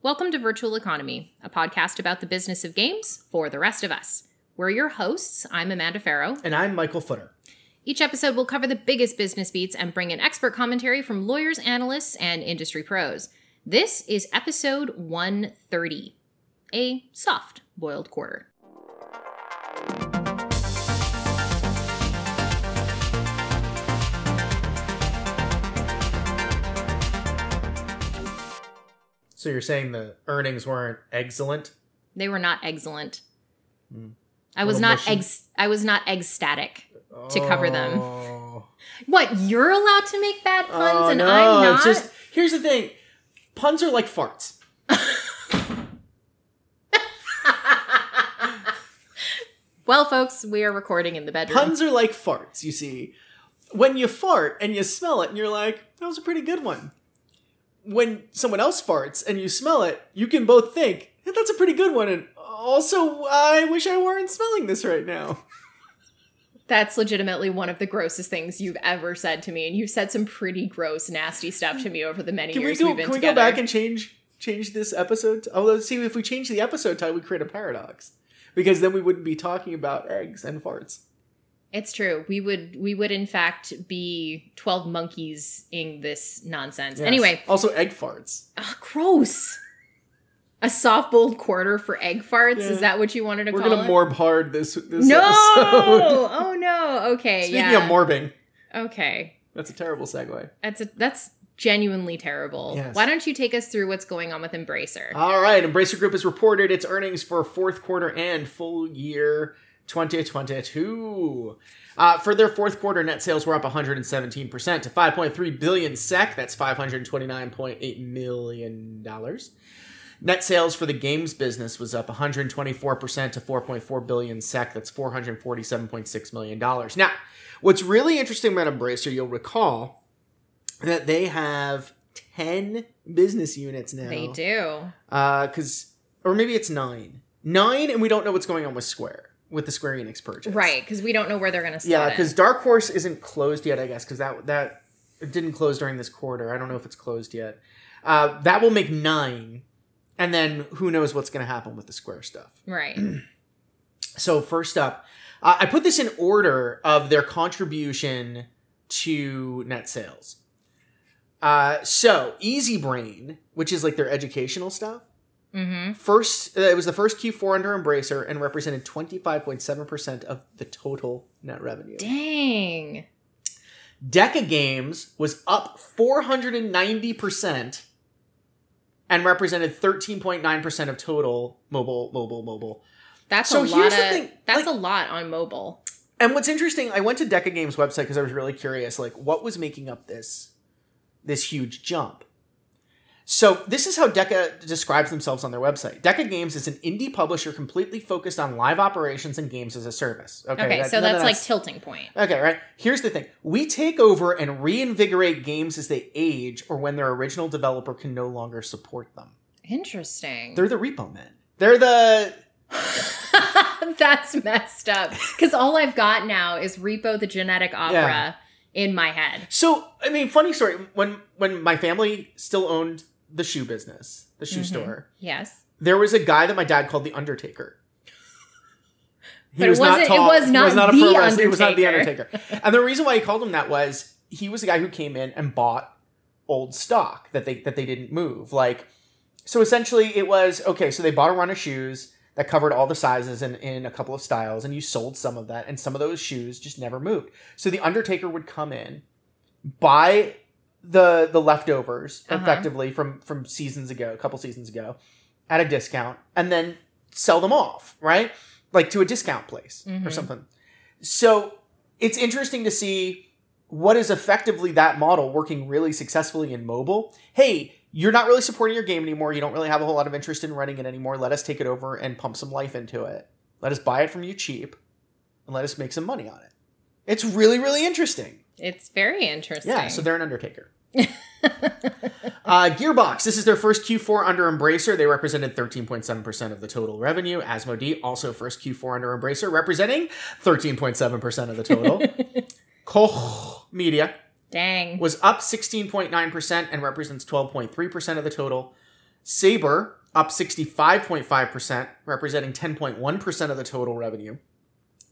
Welcome to Virtual Economy, a podcast about the business of games for the rest of us. We're your hosts. I'm Amanda Farough. And I'm Michael Futter. Each episode will cover the biggest business beats and bring in expert commentary from lawyers, analysts, and industry pros. This is episode 130 a soft boiled quarter. So you're saying the earnings weren't excellent? They were not excellent. Hmm. I was not eggs. I was not egg static to cover them. Oh. What? You're allowed to make bad puns, Oh, and no, I'm not. It's just here's the thing. Puns are like farts. well, folks, we are recording in the bedroom. Puns are like farts, you see. When you fart and you smell it and you're like, that was a pretty good one. When someone else farts and you smell it, you can both think, "Yeah, that's a pretty good one and also I wish I weren't smelling this right now. That's legitimately one of the grossest things you've ever said to me, and you've said some pretty gross, nasty stuff to me over the many Can we years go have been can we together. go back and change change this episode? To, oh, let's see if we change the episode title, we create a paradox. Because then we wouldn't be talking about eggs and farts. It's true. We would we would in fact be twelve monkeys in this nonsense. Yes. Anyway, also egg farts. ugh, gross. A soft boiled quarter for egg farts. Yeah. Is that what you wanted to call? We're gonna morb hard this this no. episode. oh no. Okay. Speaking yeah. of morbing, okay. that's a terrible segue. That's a, that's genuinely terrible. Yes. Why don't you take us through what's going on with Embracer? All right, Embracer Group has reported its earnings for fourth quarter and full year 2022. Uh, for their fourth quarter, net sales were up 117% to 5.3 billion sec. That's 529.8 million dollars. Net sales for the games business was up 124% to 4.4 billion sec. That's 447.6 million dollars. Now, what's really interesting about Embracer, you'll recall that they have 10 business units now they do. Uh, because or maybe it's nine nine and we don't know what's going on with square with the square enix purchase. Right, because we don't know where they're going to yeah because dark horse isn't closed yet i guess because that that didn't close during this quarter. I don't know if it's closed yet. Uh, that will make nine and then who knows what's going to happen with the square stuff. Right. so first up uh, i put this in order of their contribution to net sales. Uh, so easy brain which is like their educational stuff mm-hmm. First, uh, it was the first Q4 under Embracer and represented 25.7% of the total net revenue. Dang. Deca Games was up 490% and represented 13.9% of total mobile, mobile, mobile. That's So a lot here's of thing, that's like- a lot on mobile. And what's interesting, I went to Deca Games website because I was really curious, like what was making up this this huge jump. So this is how Deca describes themselves on their website. Deca Games is an indie publisher completely focused on live operations and games as a service. Okay, Okay, that- so of that's like tilting point. Okay, right. Here's the thing. We take over and reinvigorate games as they age or when their original developer can no longer support them. Interesting. They're the repo men. They're the that's messed up. Because all I've got now is Repo the Genetic Opera Yeah. in my head. So, I mean, funny story. When when my family still owned the shoe business, the shoe Mhm. store, Yes. there was a guy that my dad called the Undertaker. He But it wasn't- it tall. was He not a the pro wrestler. He was not the Undertaker. Undertaker. and the reason why he called him that was he was the guy who came in and bought old stock that they that they didn't move. Like, so essentially, it was okay. So they bought a run of shoes that covered all the sizes and in a couple of styles, and you sold some of that, and some of those shoes just never moved. So the Undertaker would come in, buy the the leftovers Uh-huh. effectively from from seasons ago, a couple seasons ago, at a discount, and then sell them off, right? Like to a discount place or Mhm. something. So it's interesting to see what is effectively that model working really successfully in mobile. Hey, you're not really supporting your game anymore. You don't really have a whole lot of interest in running it anymore. Let us take it over and pump some life into it. Let us buy it from you cheap and let us make some money on it. It's really, really interesting. It's very interesting. Yeah, so they're an Undertaker. Uh, Gearbox, this is their first Q4 under Embracer. They represented 13.7% of the total revenue. Asmodee, also first Q4 under Embracer, representing 13.7% of the total. Koch Media Dang. was up 16.9% and represents 12.3% of the total. Saber up 65.5%, representing 10.1% of the total revenue.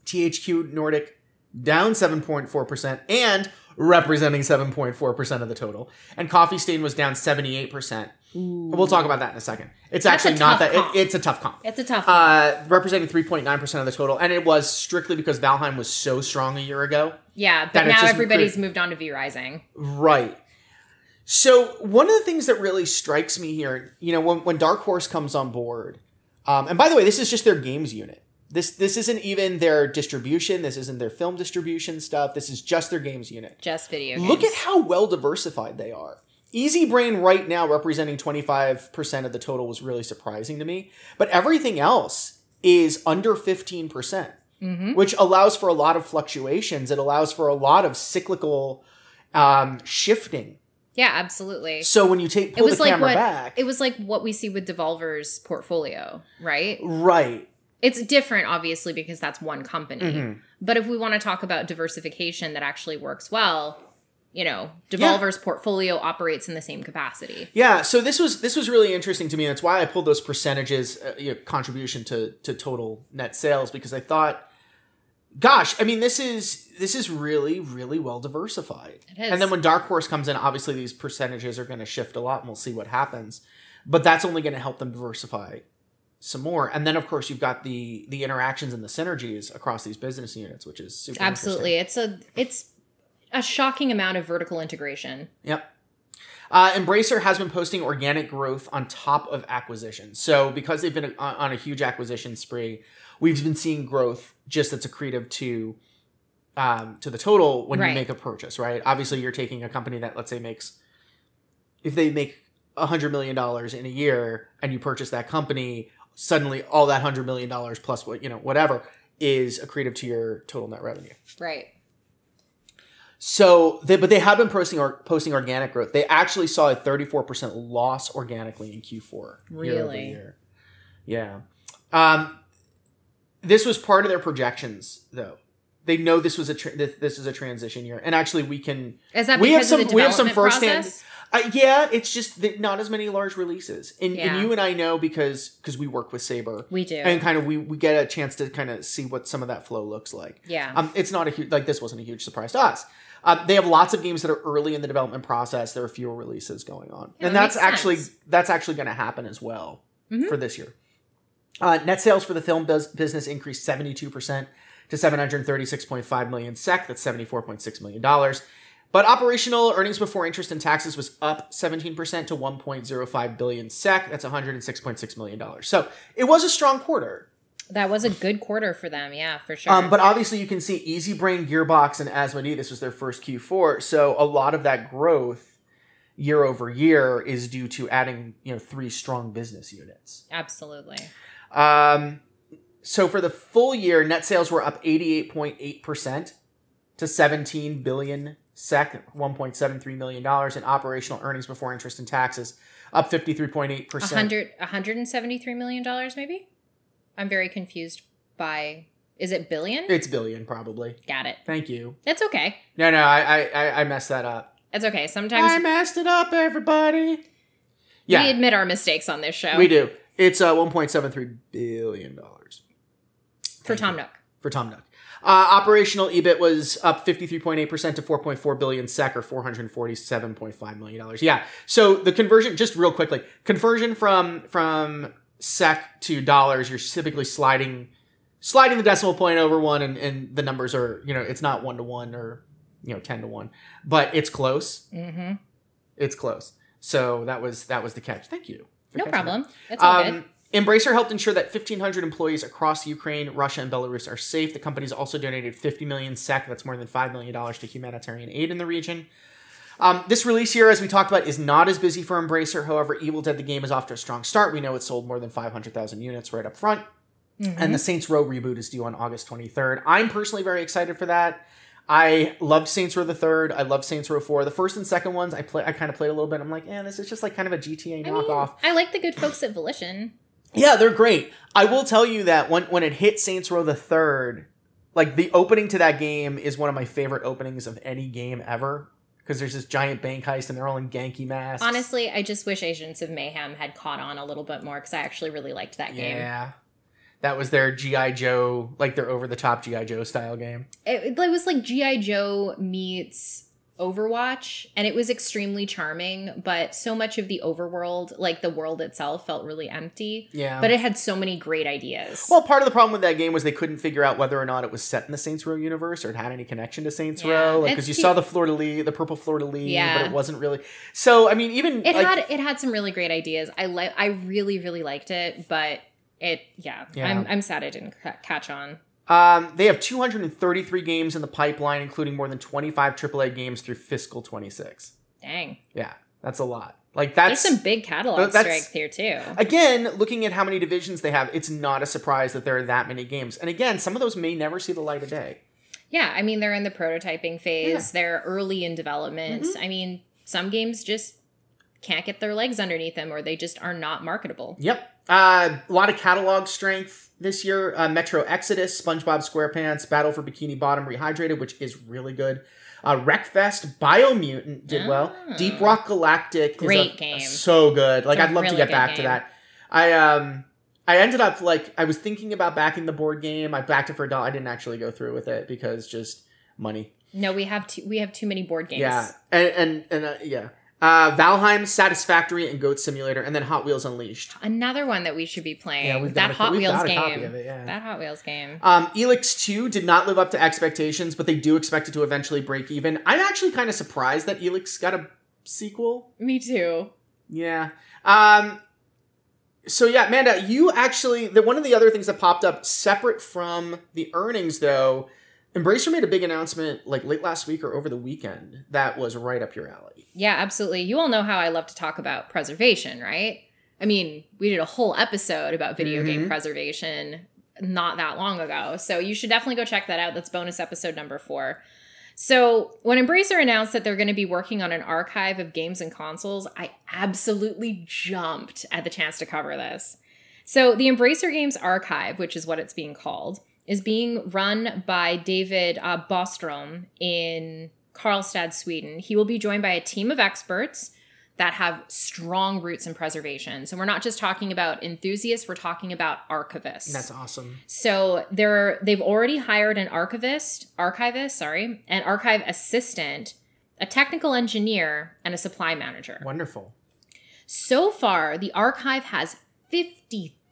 THQ Nordic down 7.4% and representing 7.4% of the total. And Coffee Stain was down 78%. We'll talk about that in a second. It's That's actually not that it, it's a tough comp. It's a tough. Uh, representing 3.9% of the total. And it was strictly because Valheim was so strong a year ago. yeah, but now everybody's moved on to V Rising. Right. So one of the things that really strikes me here, you know, when, when Dark Horse comes on board, um, and by the way, this is just their games unit. This this isn't even their distribution. This isn't their film distribution stuff. This is just their games unit. Just video games. Look at how well diversified they are. Easy Brain right now representing 25% of the total was really surprising to me, but everything else is under 15%, Mhm. which allows for a lot of fluctuations. It allows for a lot of cyclical um, shifting. Yeah, absolutely. So when you take It was the like camera what back, it was like what we see with Devolver's portfolio, right? right? It's different, obviously, because that's one company. Mhm. But if we want to talk about diversification that actually works well, you know, Devolver's portfolio operates in the same capacity. Yeah, so this was this was really interesting to me. And that's why I pulled those percentages, uh, you know, contribution to to total net sales because I thought, gosh, I mean, this is this is really really well diversified. It is. And then when Dark Horse comes in, obviously these percentages are going to shift a lot, and we'll see what happens. But that's only going to help them diversify some more. And then of course you've got the the interactions and the synergies across these business units, which is super Absolutely. It's a it's a shocking amount of vertical integration. Yep. Uh, Embracer has been posting organic growth on top of acquisitions. So because they've been on, on a huge acquisition spree, we've been seeing growth just that's accretive to um, to the total when Right. you make a purchase, right? Obviously, you're taking a company that let's say makes if they make a hundred million dollars in a year and you purchase that company, suddenly all that hundred million dollars plus what you know whatever is accretive to your total net revenue. Right. So, they, but they have been posting or posting organic growth. They actually saw a 34% loss organically in Q4. Really? year. Yeah. Um, this was part of their projections, though. They know this was a tra- this, this is a transition year, and actually, we can. Is that We have some- the we have some firsthand- process? Uh, yeah, it's just that not as many large releases, and, Yeah. and you and I know because because we work with Saber, We do. and kind of we we get a chance to kind of see what some of that flow looks like. yeah. Um, it's not a huge like this wasn't a huge surprise to us. Uh, they have lots of games that are early in the development process. There are fewer releases going on, Yeah, and that that's actually sense. that's actually going to happen as well Mhm. for this year. Uh, net sales for the film bus- business increased seventy two percent to seven hundred thirty six point five million sec. That's seventy four point six million dollars. But operational earnings before interest and taxes was up 17% to 1.05 billion sec. That's 106.6 million dollars. So it was a strong quarter. that was a good quarter for them. Yeah, for sure. Um, but obviously, you can see Easy Brain, Gearbox, and Asmodee. This was their first Q4, so a lot of that growth year over year is due to adding, you know, three strong business units. Absolutely. Um, so for the full year, net sales were up eighty-eight point eight percent to seventeen billion sec, one point seven three million dollars, and operational earnings before interest and taxes up 53.8%. hundred, hundred and seventy-three million dollars, maybe. I'm very confused by. Is it billion? It's billion, probably. Got it. Thank you. It's okay. No, no, I, I, I- messed that up. It's okay. Sometimes. I messed it up, everybody. Yeah, we admit our mistakes on this show. we do. It's uh, 1.73 billion dollars for Thank Tom you. Nook. for Tom Nook. Uh, operational EBIT was up 53.8% to 4.4 billion sec or 447.5 million dollars. Yeah. So the conversion, just real quickly, conversion from from sec to dollars, you're typically sliding sliding the decimal point over one, and, and the numbers are you know it's not one to one or you know ten to one, but it's close. Mm-hmm. It's close. So that was that was the catch. Thank you. No that. problem. It's all good. Embracer helped ensure that 1,500 employees across Ukraine, Russia, and Belarus are safe. The company's also donated 50 million SEK, that's more than $5 million, to humanitarian aid in the region. Um, this release year, as we talked about, is not as busy for Embracer. However, Evil Dead the game is off to a strong start. We know it sold more than 500,000 units right up front. And the Saints Row reboot is due on August 23rd. I'm personally very excited for that. I loved Saints Row the third. I loved Saints Row 4. The first and second ones, I play. I kind of played a little bit. I'm like, yeah, this is just like kind of a GTA I, mean, knockoff. I like the good folks at Volition. Yeah, they're great. I will tell you that when when it hit Saints Row the third, like the opening to that game is one of my favorite openings of any game ever. because there's this giant bank heist and they're all in Genki masks. Honestly, I just wish Agents of Mayhem had caught on a little bit more because I actually really liked that game. yeah, that was their GI Joe, like their over the top GI Joe style game. It, it was like G.I. Joe meets Overwatch, and it was extremely charming, but so much of the overworld, like the world itself, felt really empty. Yeah, But it had so many great ideas. Well, part of the problem with that game was they couldn't figure out whether or not it was set in the Saints Row universe or it had any connection to Saints Yeah, Row. Like, because you saw the de lis, the purple de lis, Yeah. but it wasn't really. So, I mean, even it like, had it had some really great ideas. I like I really really liked it, but it yeah, Yeah. I'm I'm sad it didn't ca- catch on. Um, they have 233 games in the pipeline, including more than 25 AAA games through fiscal 26. Dang, Yeah, that's a lot. Like that's there's some big catalog strength here too. again looking at how many divisions they have. It's not a surprise that there are that many games. And again, some of those may never see the light of day. Yeah, I mean they're in the prototyping phase. Yeah. Mm-hmm. They're early in development. I mean, some games just can't get their legs underneath them, or they just are not marketable. Yep. Uh, a lot of catalog strength this year. Uh, Metro Exodus, SpongeBob SquarePants, Battle for Bikini Bottom Rehydrated, which is really good. Uh, Wreckfest, Biomutant did well. Ah. Deep Rock Galactic, Great is a- game. so good. Like I'd love really to get back to that. I um, I ended up like I was thinking about backing the board game. I backed it for a dollar. I didn't actually go through with it because just money. No, we have too we have too many board games. Yeah, and and, and uh, yeah. Uh, Valheim, Satisfactory, and Goat Simulator, and then Hot Wheels Unleashed. Another one that we should be playing. Yeah, we've that got a- Hot we've Wheels got a game. copy of it, yeah. That Hot Wheels game. Um, Elex 2 did not live up to expectations, but they do expect it to eventually break even. I'm actually kind of surprised that Elex got a sequel. Me too. Yeah. Um, so yeah, Amanda, you actually the one of the other things that popped up separate from the earnings though, Embracer made a big announcement like late last week or over the weekend that was right up your alley. Yeah, absolutely. You all know how I love to talk about preservation, right? I mean, we did a whole episode about video game Mhm. preservation not that long ago. So you should definitely go check that out. That's bonus episode number four. So when Embracer announced that they're going to be working on an archive of games and consoles, I absolutely jumped at the chance to cover this. So the Embracer Games Archive, which is what it's being called, is being run by David uh, Bostrom in Karlstad, Sweden. He will be joined by a team of experts that have strong roots in preservation. So we're not just talking about enthusiasts, we're talking about archivists. That's awesome. So they're they've already hired an archivist, archivist, sorry, an archive assistant, a technical engineer, and a supply manager. Wonderful. So far, the archive has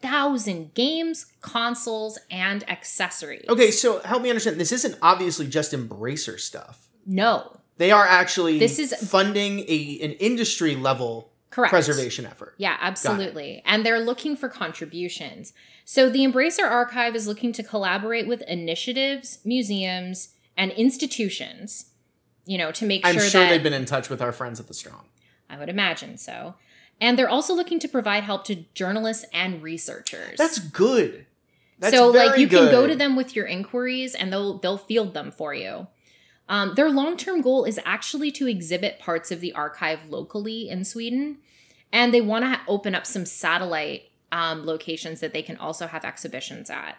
50,000 games, consoles, and accessories. Okay, so help me understand. This isn't obviously just Embracer stuff. No. They are actually This is- funding a an industry level Correct. preservation effort. Yeah, absolutely. And they're looking for contributions. So the Embracer Archive is looking to collaborate with initiatives, museums, and institutions, you know, to make sure I'm sure, sure that they've been in touch with our friends at the Strong. I would imagine so. And they're also looking to provide help to journalists and researchers. That's good. That's so like you can go to them with your inquiries and they'll they'll field them for you. Um, their long-term goal is actually to exhibit parts of the archive locally in Sweden, and they want to ha- open up some satellite um, locations that they can also have exhibitions at.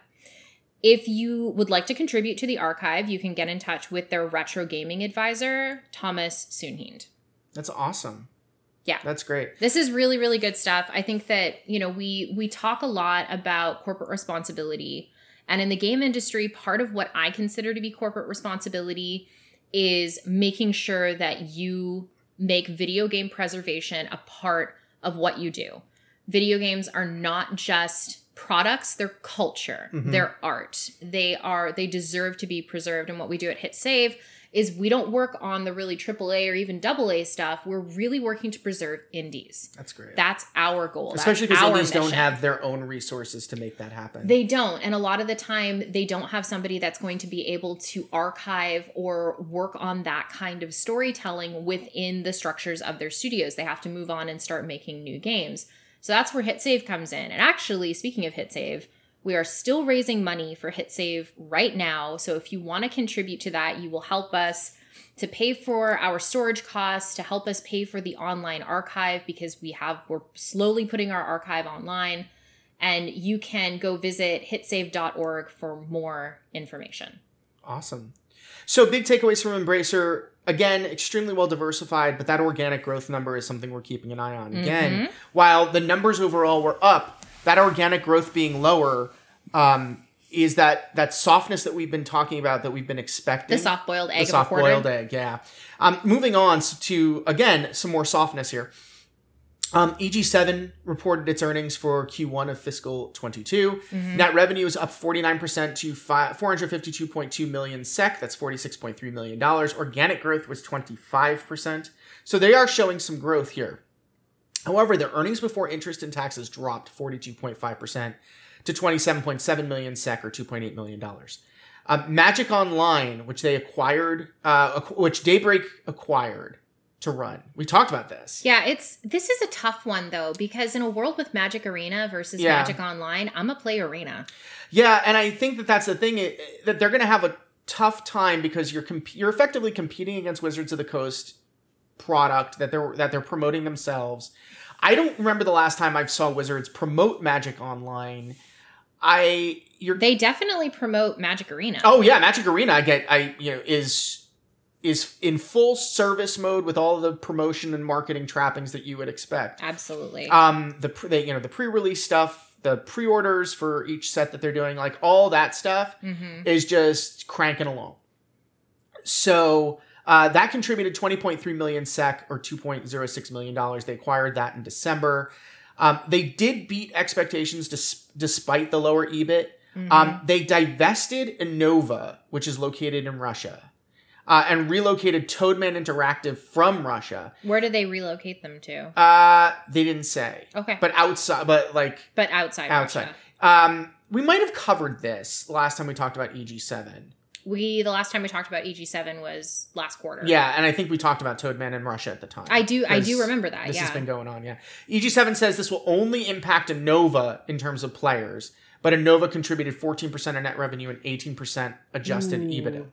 If you would like to contribute to the archive, you can get in touch with their retro gaming advisor, Thomas Sunhind. That's awesome. Yeah. That's great. This is really really good stuff. I think that, you know, we we talk a lot about corporate responsibility and in the game industry part of what I consider to be corporate responsibility is making sure that you make video game preservation a part of what you do. Video games are not just products, they're culture, Mhm. they're art. They are they deserve to be preserved and what we do at Hit Save is we don't work on the really AAA or even AA stuff. We're really working to preserve indies. That's great. That's our goal. Especially because indies don't have their own resources to make that happen. They don't. And a lot of the time, they don't have somebody that's going to be able to archive or work on that kind of storytelling within the structures of their studios. They have to move on and start making new games. So that's where HitSave comes in. And actually, speaking of HitSave, we are still raising money for HitSave right now. So if you want to contribute to that, you will help us to pay for our storage costs, to help us pay for the online archive because we have we're slowly putting our archive online and you can go visit hitsave.org for more information. awesome. So big takeaways from Embracer. Again, extremely well diversified, but that organic growth number is something we're keeping an eye on. Again, mm-hmm. while the numbers overall were up, that organic growth being lower um, is that that softness that we've been talking about that we've been expecting. The soft boiled egg the soft boiled egg, yeah. Um, moving on to again some more softness here. Um, EG7 reported its earnings for Q1 of fiscal 22. Mm-hmm. Net revenue is up 49% to fi- 452.2 million sec. That's $46.3 million. Organic growth was 25%. So they are showing some growth here. However, their earnings before interest and taxes dropped 42.5% to 27.7 million SEK or $2.8 million. Um, Magic Online, which they acquired, uh, which Daybreak acquired to run. We talked about this. Yeah, it's this is a tough one though because in a world with Magic Arena versus Yeah. Magic Online, I'm a play Arena. Yeah, and I think that that's the thing that they're going to have a tough time because you're comp- you're effectively competing against Wizards of the Coast product that they're that they're promoting themselves. I don't remember the last time I saw Wizards promote Magic Online. I you're They definitely promote Magic Arena. Oh yeah, Magic Arena I get I you know is is in full service mode with all the promotion and marketing trappings that you would expect. Absolutely. Um the they, you know the pre-release stuff, the pre-orders for each set that they're doing, like all that stuff hmm is just cranking along. So uh, that contributed 20.3 million sec or 2.06 million dollars. They acquired that in December. Um, they did beat expectations dis- despite the lower EBIT. Mm-hmm. Um, they divested Innova, which is located in Russia, uh, and relocated Toadman Interactive from Russia. Where did they relocate them to? Uh, they didn't say, Okay, but outside, but like but outside. outside. Um, we might have covered this last time we talked about EG7. We the last time we talked about EG7 was last quarter. Yeah, and I think we talked about Toadman in Russia at the time. I do. I do remember that. This yeah. has been going on, yeah. EG7 says this will only impact Innova in terms of players, but Innova contributed 14% of net revenue and 18% adjusted Ooh. EBITDA.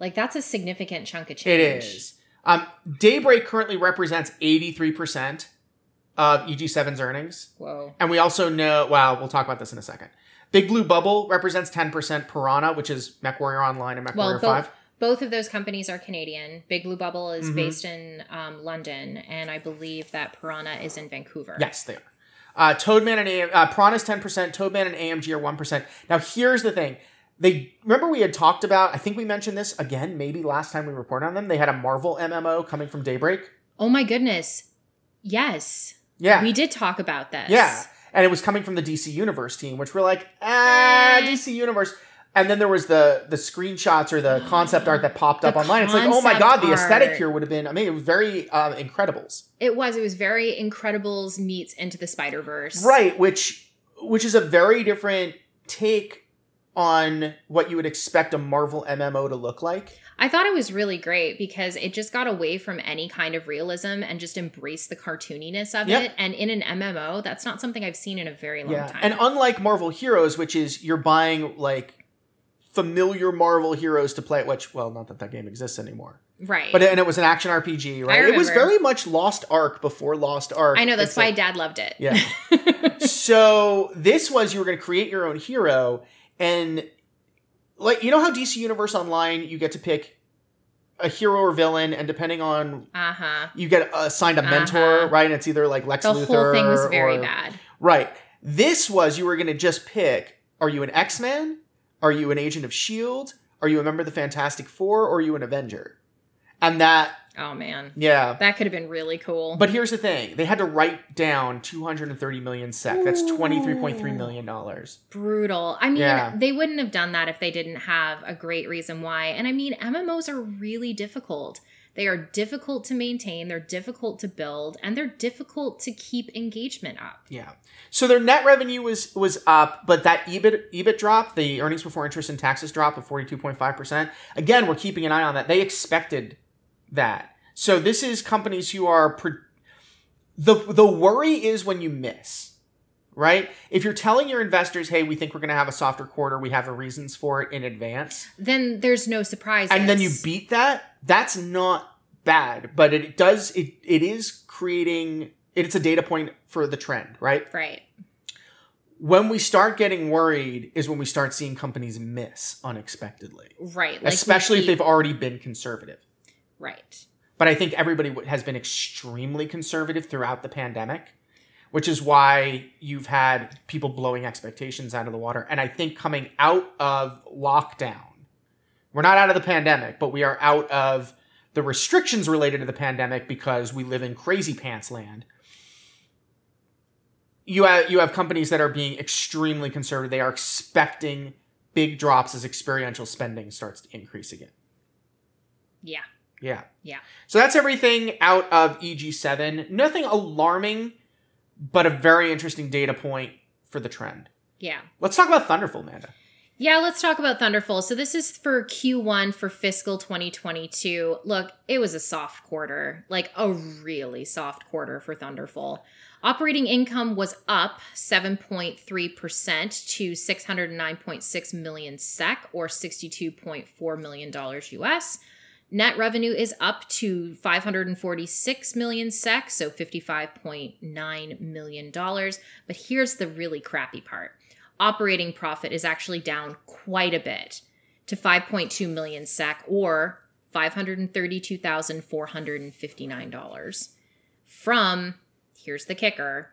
like that's a significant chunk of change. It is. Um, Daybreak currently represents 83% of EG7's earnings. Whoa. And we also know, well, we'll talk about this in a second. Big Blue Bubble represents 10%. Piranha, which is MechWarrior Online and MechWarrior Well, 5. both of those companies are Canadian. Big Blue Bubble is Mhm. based in um, London, and I believe that Piranha is in Vancouver. Yes, they are. Uh, Toadman and AM, uh, Piranha's ten percent. Toadman and AMG are one percent. Now here's the thing: they remember we had talked about. I think we mentioned this again, maybe last time we reported on them. They had a Marvel MMO coming from Daybreak. Oh my goodness. Yes. Yeah, We did talk about this. yeah, and it was coming from the DC Universe team, which we're like, ah, Eh. DC Universe. And then there was the the screenshots or the concept art that popped up The online. It's like, oh my god, the aesthetic art. here would have been. I mean, it was very uh, Incredibles. It was. It was very Incredibles meets Into the Spider Verse. right which which is a very different take on what you would expect a marvel mmo to look like I thought it was really great because it just got away from any kind of realism and just embraced the cartooniness of Yep. it. And in an MMO, that's not something I've seen in a very long time. and unlike marvel heroes which is you're buying like familiar marvel heroes to play which well not that that game exists anymore right. but and it was an action rpg right it was very much lost ark before lost ark I know that's It's why like- Dad loved it. yeah so this was you were going to create your own hero and like you know how dc universe online you get to pick a hero or villain and depending on uh huh. you get assigned a mentor Uh-huh. right and it's either like lex The luthor whole thing was very or- bad. right this was you were going to just pick are you an x-man are you an agent of shield are you a member of the fantastic four or are you an avenger and that Oh man, yeah that could have been really cool. but here's the thing they had to write down 230 million sec that's 23.3 million dollars brutal. I mean, Yeah. they wouldn't have done that if they didn't have a great reason why. And I mean, MMOs are really difficult. They are difficult to maintain, they're difficult to build, and they're difficult to keep engagement up. Yeah. So their net revenue was was up, but that EBIT EBIT drop, the earnings before interest and taxes drop of 42.5%. Again, we're keeping an eye on that. They expected that. So this is companies who are pro- the the worry is when you miss. Right? If you're telling your investors, "Hey, we think we're going to have a softer quarter. We have the reasons for it in advance." Then there's no surprise. And then you beat that, that's not bad, but it does it it is creating it's a data point for the trend, right? Right. When we start getting worried is when we start seeing companies miss unexpectedly, Right. Like especially if they've already been conservative. Right. But I think everybody has been extremely conservative throughout the pandemic, which is why you've had people blowing expectations out of the water. And I think coming out of lockdown, we're not out of the pandemic, but we are out of the restrictions related to the pandemic because we live in crazy pants land. You have, you have companies that are being extremely conservative. They are expecting big drops as experiential spending starts to increase again. Yeah. Yeah. Yeah. So that's everything out of EG7. Nothing alarming, but a very interesting data point for the trend. Yeah. Let's talk about Thunderful, Amanda. Yeah, let's talk about Thunderful. So this is for Q1 for fiscal 2022. Look, it was a soft quarter, like a really soft quarter for Thunderful. Operating income was up 7.3% to 609.6 million SEC or 62.4 million dollars US. Net revenue is up to 546 million SEC, so 55.9 million dollars. But here's the really crappy part operating profit is actually down quite a bit to 5.2 million sec or $532,459 from here's the kicker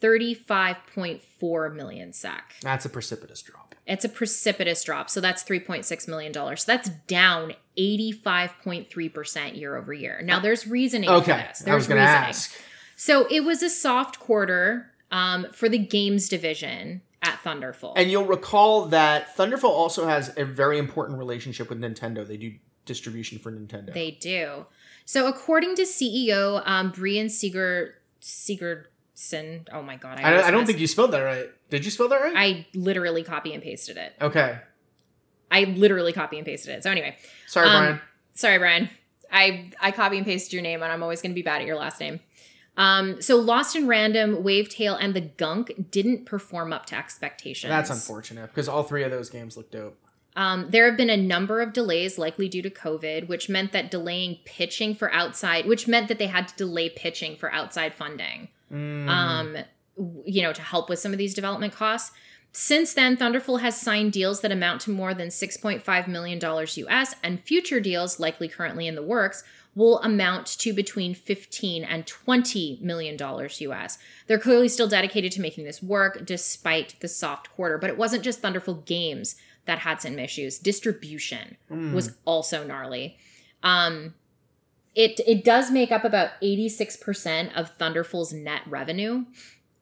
35.4 million sec. That's a precipitous drop. It's a precipitous drop. So that's $3.6 million. So that's down 85.3% year over year. Now there's reasoning for Okay. this. I There's was reasoning. ask. So it was a soft quarter um, for the games division at Thunderful. And you'll recall that Thunderful also has a very important relationship with Nintendo. They do distribution for Nintendo. They do. So, according to CEO um, Brian Seeger Seegerson, oh my god, I, always I don't think you spelled that right. Did you spell that right? I literally copy and pasted it. okay. I literally copy and pasted it. So anyway, Sorry, Um, Brian. sorry, Brian. I I copy and pasted your name, and I'm always going to be bad at your last name. Um, so Lost in Random, Wavetale, and the Gunk didn't perform up to expectations. That's unfortunate because all three of those games look dope. Um, there have been a number of delays, likely due to COVID, which meant that delaying pitching for outside, which meant that they had to delay pitching for outside funding, Mm. um, you know, to help with some of these development costs. Since then, Thunderful has signed deals that amount to more than $6.5 million US, and future deals, likely currently in the works, will amount to between 15 and 20 million dollars US. They're clearly still dedicated to making this work despite the soft quarter, but it wasn't just Thunderful Games that had some issues. Distribution Mm. was also gnarly. Um, it it does make up about 86% of Thunderful's net revenue.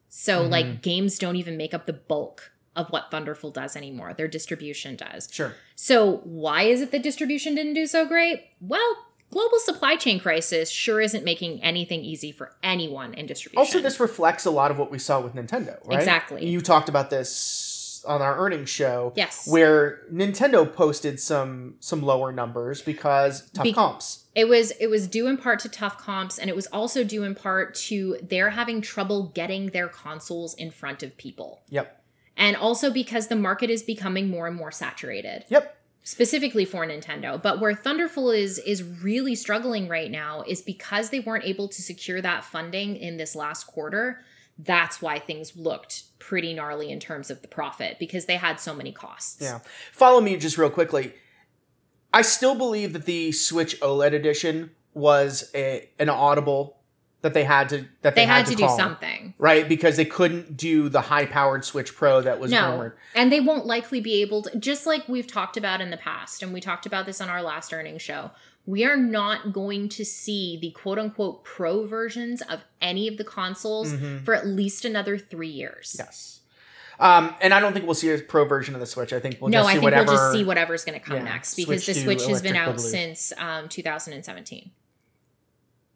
So Mhm. like games don't even make up the bulk of what Thunderful does anymore. Their distribution does. Sure. So why is it that distribution didn't do so great? Well, global supply chain crisis sure isn't making anything easy for anyone in distribution. Also, this reflects a lot of what we saw with Nintendo, right? Exactly. You talked about this on our earnings show, yes. where Nintendo posted some some lower numbers because tough Be- comps. It was it was due in part to tough comps and it was also due in part to they're having trouble getting their consoles in front of people. Yep. And also because the market is becoming more and more saturated, Yep. specifically for Nintendo. But where Thunderful is is really struggling right now is because they weren't able to secure that funding in this last quarter. That's why things looked pretty gnarly in terms of the profit because they had so many costs. Yeah. Follow me just real quickly. I still believe that the Switch OLED edition was a an audible that they had to that they, They had to do call, something. right because they couldn't do the high powered Switch Pro that was No. rumored. And they won't likely be able to, just like we've talked about in the past, and we talked about this on our last earnings show, we are not going to see the quote unquote pro versions of any of the consoles Mhm. for at least another three years. Yes. Um, and I don't think we'll see a pro version of the Switch. I think we'll no, just I see think whatever. we'll just see whatever's going to come Yeah, next because switch the Switch has been out since um, 2017.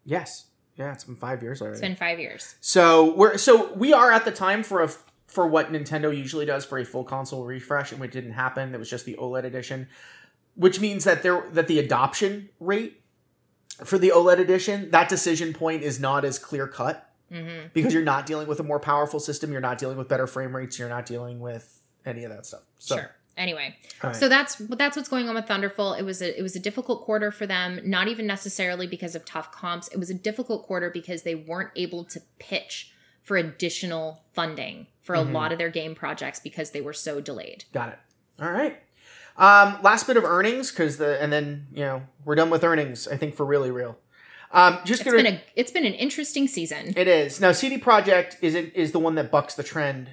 Yes. Yeah, it's been five years already. It's been five years. So we're so we are at the time for a for what Nintendo usually does for a full console refresh, and it didn't happen. It was just the OLED edition, which means that there that the adoption rate for the OLED edition, that decision point is not as clear cut hmm because you're not dealing with a more powerful system, you're not dealing with better frame rates, you're not dealing with any of that stuff. So, sure. Anyway, right. So that's that's what's going on with Thunderful. It was a it was a difficult quarter for them, not even necessarily because of tough comps. It was a difficult quarter because they weren't able to pitch for additional funding for a Mhm. lot of their game projects because they were so delayed. Got it. All right. Um, last bit of earnings because the and then you know we're done with earnings. I think for really real. Um, just It's gonna. been a it's been an interesting season. it is now. CD Projekt is it is the one that bucks the trend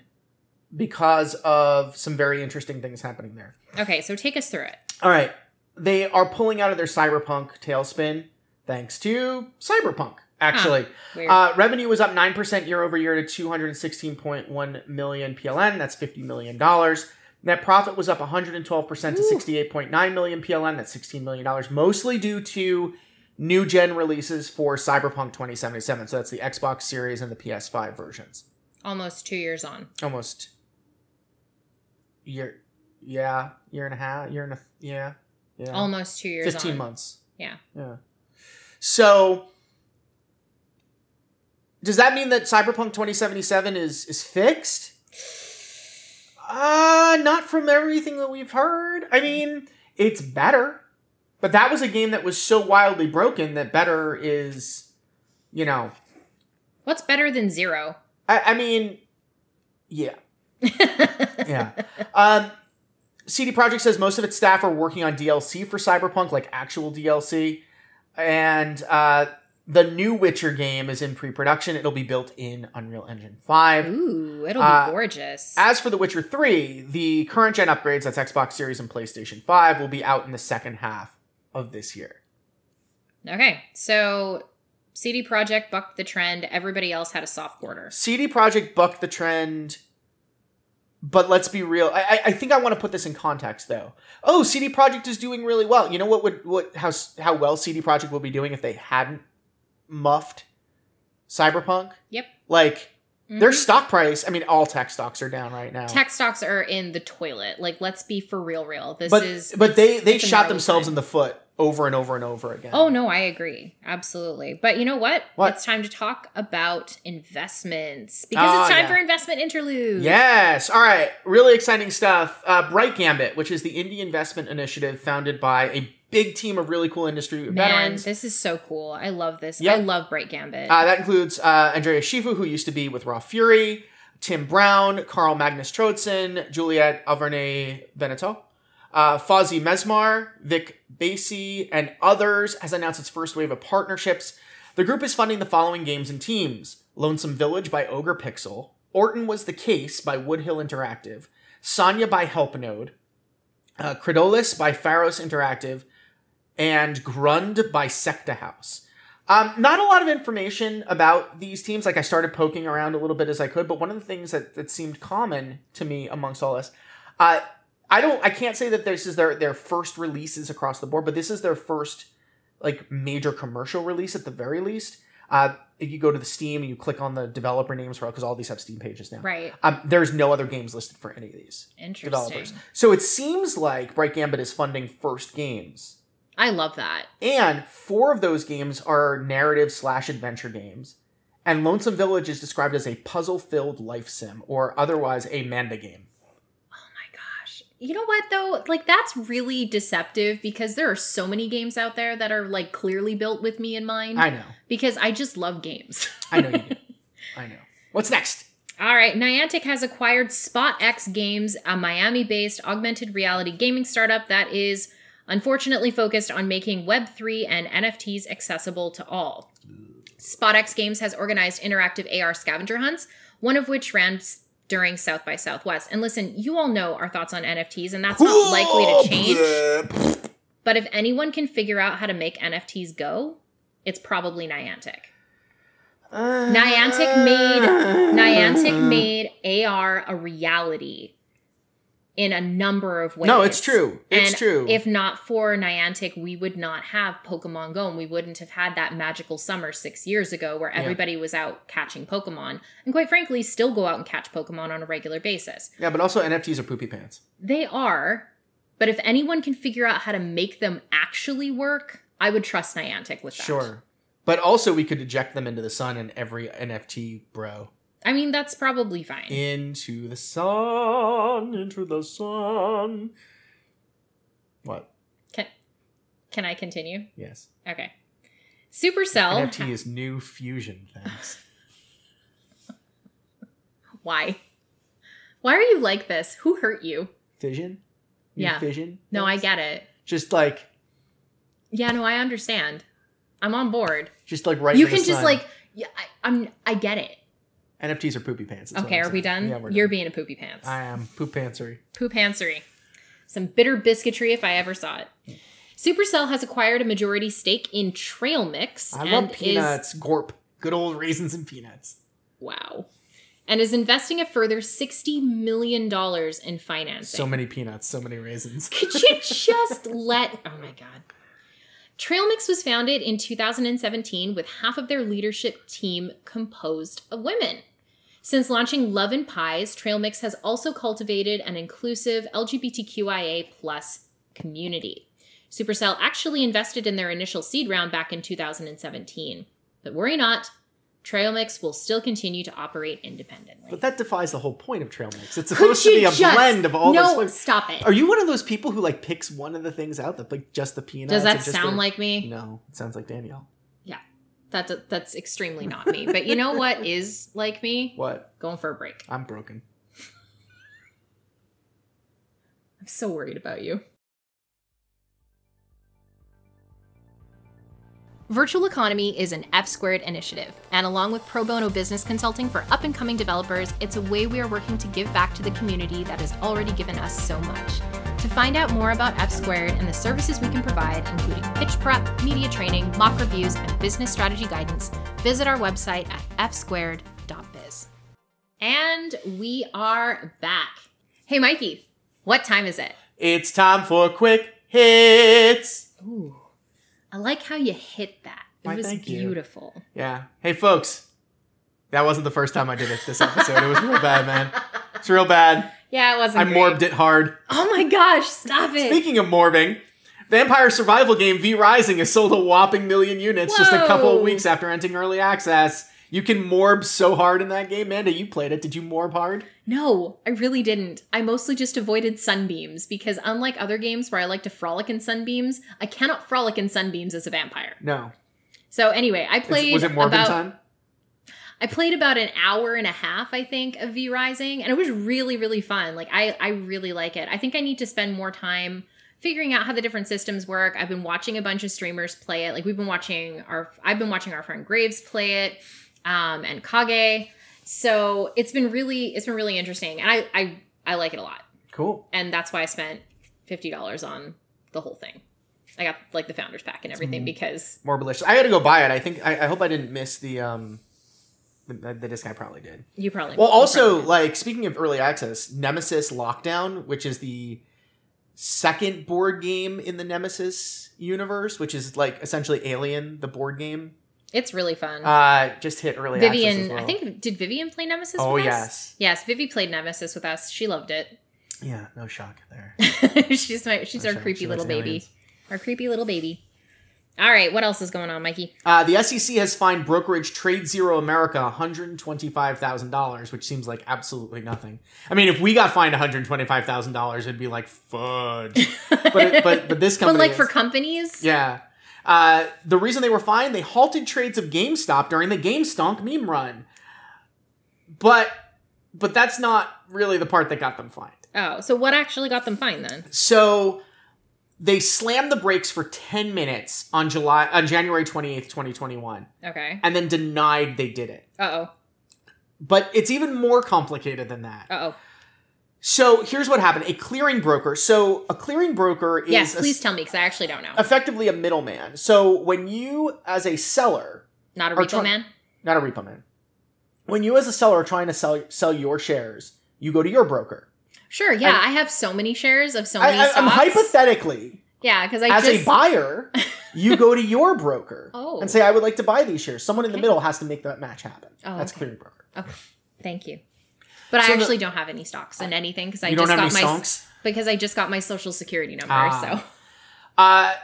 because of some very interesting things happening there. Okay, so take us through it. All right, they are pulling out of their cyberpunk tailspin thanks to cyberpunk. Actually, Weird. uh, revenue was up nine percent year over year to two hundred sixteen point one million PLN. That's fifty million dollars. Net profit was up one hundred and twelve percent to Ooh. sixty eight point nine million PLN. That's sixteen million dollars, mostly due to new gen releases for Cyberpunk twenty seventy seven. So that's the Xbox Series and the PS five versions. Almost two years on. Almost year, yeah, year and a half, year and a yeah, yeah. Almost two years 15 on. months. Yeah. Yeah. So does that mean that Cyberpunk 2077 is is fixed? Uh not from everything that we've heard. I mean, it's better. But that was a game that was so wildly broken that better is you know, What's better than zero? I, I mean, yeah. Yeah. Um, CD Projekt says most of its staff are working on DLC for Cyberpunk, like actual DLC, and uh, the new Witcher game is in pre-production. It'll be built in Unreal Engine Five. Ooh, it'll Uh, be gorgeous. As for The Witcher Three, the current gen upgrades, that's Xbox Series and PlayStation Five, will be out in the second half of this year. okay, so CD Projekt bucked the trend. Everybody else had a soft quarter. CD Projekt bucked the trend, but let's be real. I, I- I think I want to put this in context, though. Oh, CD Projekt is doing really well. You know what would what how how well CD Projekt would be doing if they hadn't muffed Cyberpunk? Yep. Like their Mhm. stock price. I mean, all tech stocks are down right now. tech stocks are in the toilet. Like, let's be for real, real. This but is. but they they shot themselves time. in the foot over and over and over again. Oh no, I agree. Absolutely. But you know what? What? It's time to talk about investments because Oh, it's time yeah. for investment interlude. Yes. All right. Really exciting stuff. Uh, Bright Gambit, which is the indie investment initiative founded by a big team of really cool industry Man, veterans. this is so cool. I love this. Yep. I love Bright Gambit. Uh, that includes uh, Andrea Shifu, who used to be with Raw Fury, Tim Brown, Carl Magnus Trotzen, Juliette Avernay Veneto, uh, Fozzie Mesmar, Vic Basie, and others, has announced its first wave of partnerships. The group is funding the following games and teams Lonesome Village by Ogre Pixel, Orton Was the Case by Woodhill Interactive, Sonya by Helpnode, uh, Credolis by Pharos Interactive, and Grund by Secta House. Um, not a lot of information about these teams. Like I started poking around a little bit as I could, but one of the things that, that seemed common to me amongst all this, uh, I don't, I can't say that this is their their first releases across the board, but this is their first like major commercial release at the very least. Uh, if you go to the Steam and you click on the developer names for because all these have Steam pages now. right. Um, there's no other games listed for any of these Interesting. developers. So it seems like Bright Gambit is funding first games. I love that. And four of those games are narrative slash adventure games. And Lonesome Village is described as a puzzle filled life sim, or otherwise a Manda game. You know what though? Like that's really deceptive because there are so many games out there that are like clearly built with me in mind I know. because I just love games. I know you do. I know. What's next? All right, Niantic has acquired SpotX Games, a Miami-based augmented reality gaming startup that is unfortunately focused on making Web3 and NFTs accessible to all. SpotX Games has organized interactive AR scavenger hunts, one of which ran during South by Southwest. And listen, you all know our thoughts on NFTs, and that's not likely to change. But if anyone can figure out how to make NFTs go, it's probably Niantic. Niantic made Niantic made AR a reality in a number of ways. No, it's true. It's and true. If not for Niantic, we would not have Pokemon Go and we wouldn't have had that magical summer six years ago where Yeah. everybody was out catching Pokemon. And quite frankly, still go out and catch Pokemon on a regular basis. yeah, but also NFTs are poopy pants. They are, but if anyone can figure out how to make them actually work, I would trust Niantic with that. Sure. But also, we could eject them into the sun in every NFT, bro. I mean, that's probably fine. Into the sun, into the sun. What? Can, can I continue? Yes. Okay. Supercell. NFT is new fusion, thanks. Why? Why are you like this? Who hurt you? Fission. You Yeah. Fission. No, I get it. Just like, Yeah, no, I understand. I'm on board. just like right. you can just sun. like, yeah, I, I'm. I get it. NFTs are poopy pants. Okay, are we done? Yeah, we're You're done. being a poopy pants. I am poop pantsery. Poop pantsery. Some bitter biscuitry if I ever saw it. Supercell has acquired a majority stake in Trail Mix. I and love is- peanuts. Gorp. Good old raisins and peanuts. wow. And is investing a further $60 million in financing. So many peanuts. So many raisins. Could you just let. Oh my God. Trailmix was founded in 2017 with half of their leadership team composed of women. Since launching Love and Pies, Trailmix has also cultivated an inclusive LGBTQIA plus community. Supercell actually invested in their initial seed round back in 2017. But worry not, Trailmix will still continue to operate independently. But that defies the whole point of trail mix. It's supposed to be a just- blend of all no, those flavors. stop it. Are you one of those people who like picks one of the things out that like just the peanuts? Does that sound the- like me? No, it sounds like Danielle. Yeah, that that's extremely not me. But you know what is like me? What? Going for a break. I'm broken. I'm so worried about you. Virtual Economy is an F squared initiative, and along with pro bono business consulting for up and coming developers, it's a way we are working to give back to the community that has already given us so much. To find out more about F squared and the services we can provide, including pitch prep, media training, mock reviews, and business strategy guidance, visit our website at fsquared.biz. And we are back. Hey, Mikey, what time is it? It's time for quick hits. Ooh, I like how you hit that. It Why, was thank you. beautiful. Yeah. Hey, folks. That wasn't the first time I did it this episode. it was real bad, man. It's real bad. Yeah, it wasn't. I great. morbed it hard. Oh my gosh! Stop it. Speaking of morbing, Vampire survival game V Rising has sold a whopping million units just a couple of weeks after entering early access. You can morb so hard in that game. Manda, you played it. Did you morb hard? no, I really didn't. I mostly just avoided sunbeams because, unlike other games where I like to frolic in sunbeams, I cannot frolic in sunbeams as a vampire. No. So anyway, I played was it morbing about time? I played about an hour and a half, I think, of V Rising, and it was really, really fun. Like I, I really like it. I think I need to spend more time figuring out how the different systems work. I've been watching a bunch of streamers play it. Like we've been watching our, I've been watching our friend Graves play it, um, and Kage. So it's been really, it's been really interesting, and I, I, I like it a lot, Cool. and that's why I spent fifty dollars on the whole thing. I got like the founders pack and everything Mm. because Morbilicious. I got to go buy it. I think. I, I hope I didn't miss the um. The, the disc I probably did. you probably Well, also, probably- like speaking of early access, Nemesis Lockdown, which is the second board game in the Nemesis universe, which is like essentially Alien, the board game, it's really fun. uh, just hit early. Vivian, well. I think did Vivian play Nemesis? Oh with us? yes, yes. Vivi played Nemesis with us. She loved it. yeah, no shock there. she's my she's No our shock. creepy She little baby. aliens. Our creepy little baby. All right, what else is going on, Mikey? Uh, the SEC has fined brokerage Trade Zero America $125,000, which seems like absolutely nothing. I mean, if we got fined $125,000, it'd be like fudge. But it, but but this company, But like is- for companies, Yeah. Uh, the reason they were fined, they halted trades of GameStop during the GameStonk meme run. But but that's not really the part that got them fined. Oh, so what actually got them fined then? So they slammed the brakes for 10 minutes on July on January 28th, 2021, Okay. and then denied they did it. Uh oh. But it's even more complicated than that. Uh oh. So here's what happened. A clearing broker. So a clearing broker is Yes, a- please tell me because I actually don't know. effectively a middleman. So when you as a seller Not a repo try- man. not a repo man. When you as a seller are trying to sell sell your shares, you go to your broker. Sure. Yeah, And- I have so many shares of so I, many I, stocks. am hypothetically, yeah, because I as just a buyer, you go to your broker Oh. and say, "I would like to buy these shares." Someone in the middle has to make that match happen. Oh, That's okay. clearing broker. Okay. Thank you. But So I the- actually don't have any stocks in anything because I just got my stonks. because I just got my social security number. Ah. So Uh,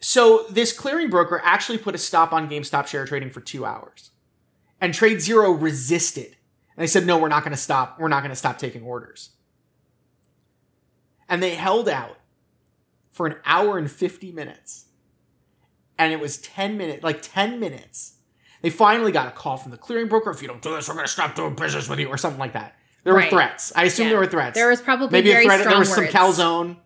so this clearing broker actually put a stop on GameStop share trading for two hours, and Trade Zero resisted. And they said, "No, we're not going to stop. We're not going to stop taking orders." And they held out for an hour and fifty minutes, and it was ten minutes, like ten minutes. They finally got a call from the clearing broker. If you don't do this, we're going to stop doing business with you, or something like that. There Right. were threats. I assume Yeah. there were threats. There was probably maybe a threat. There was some words. calzone,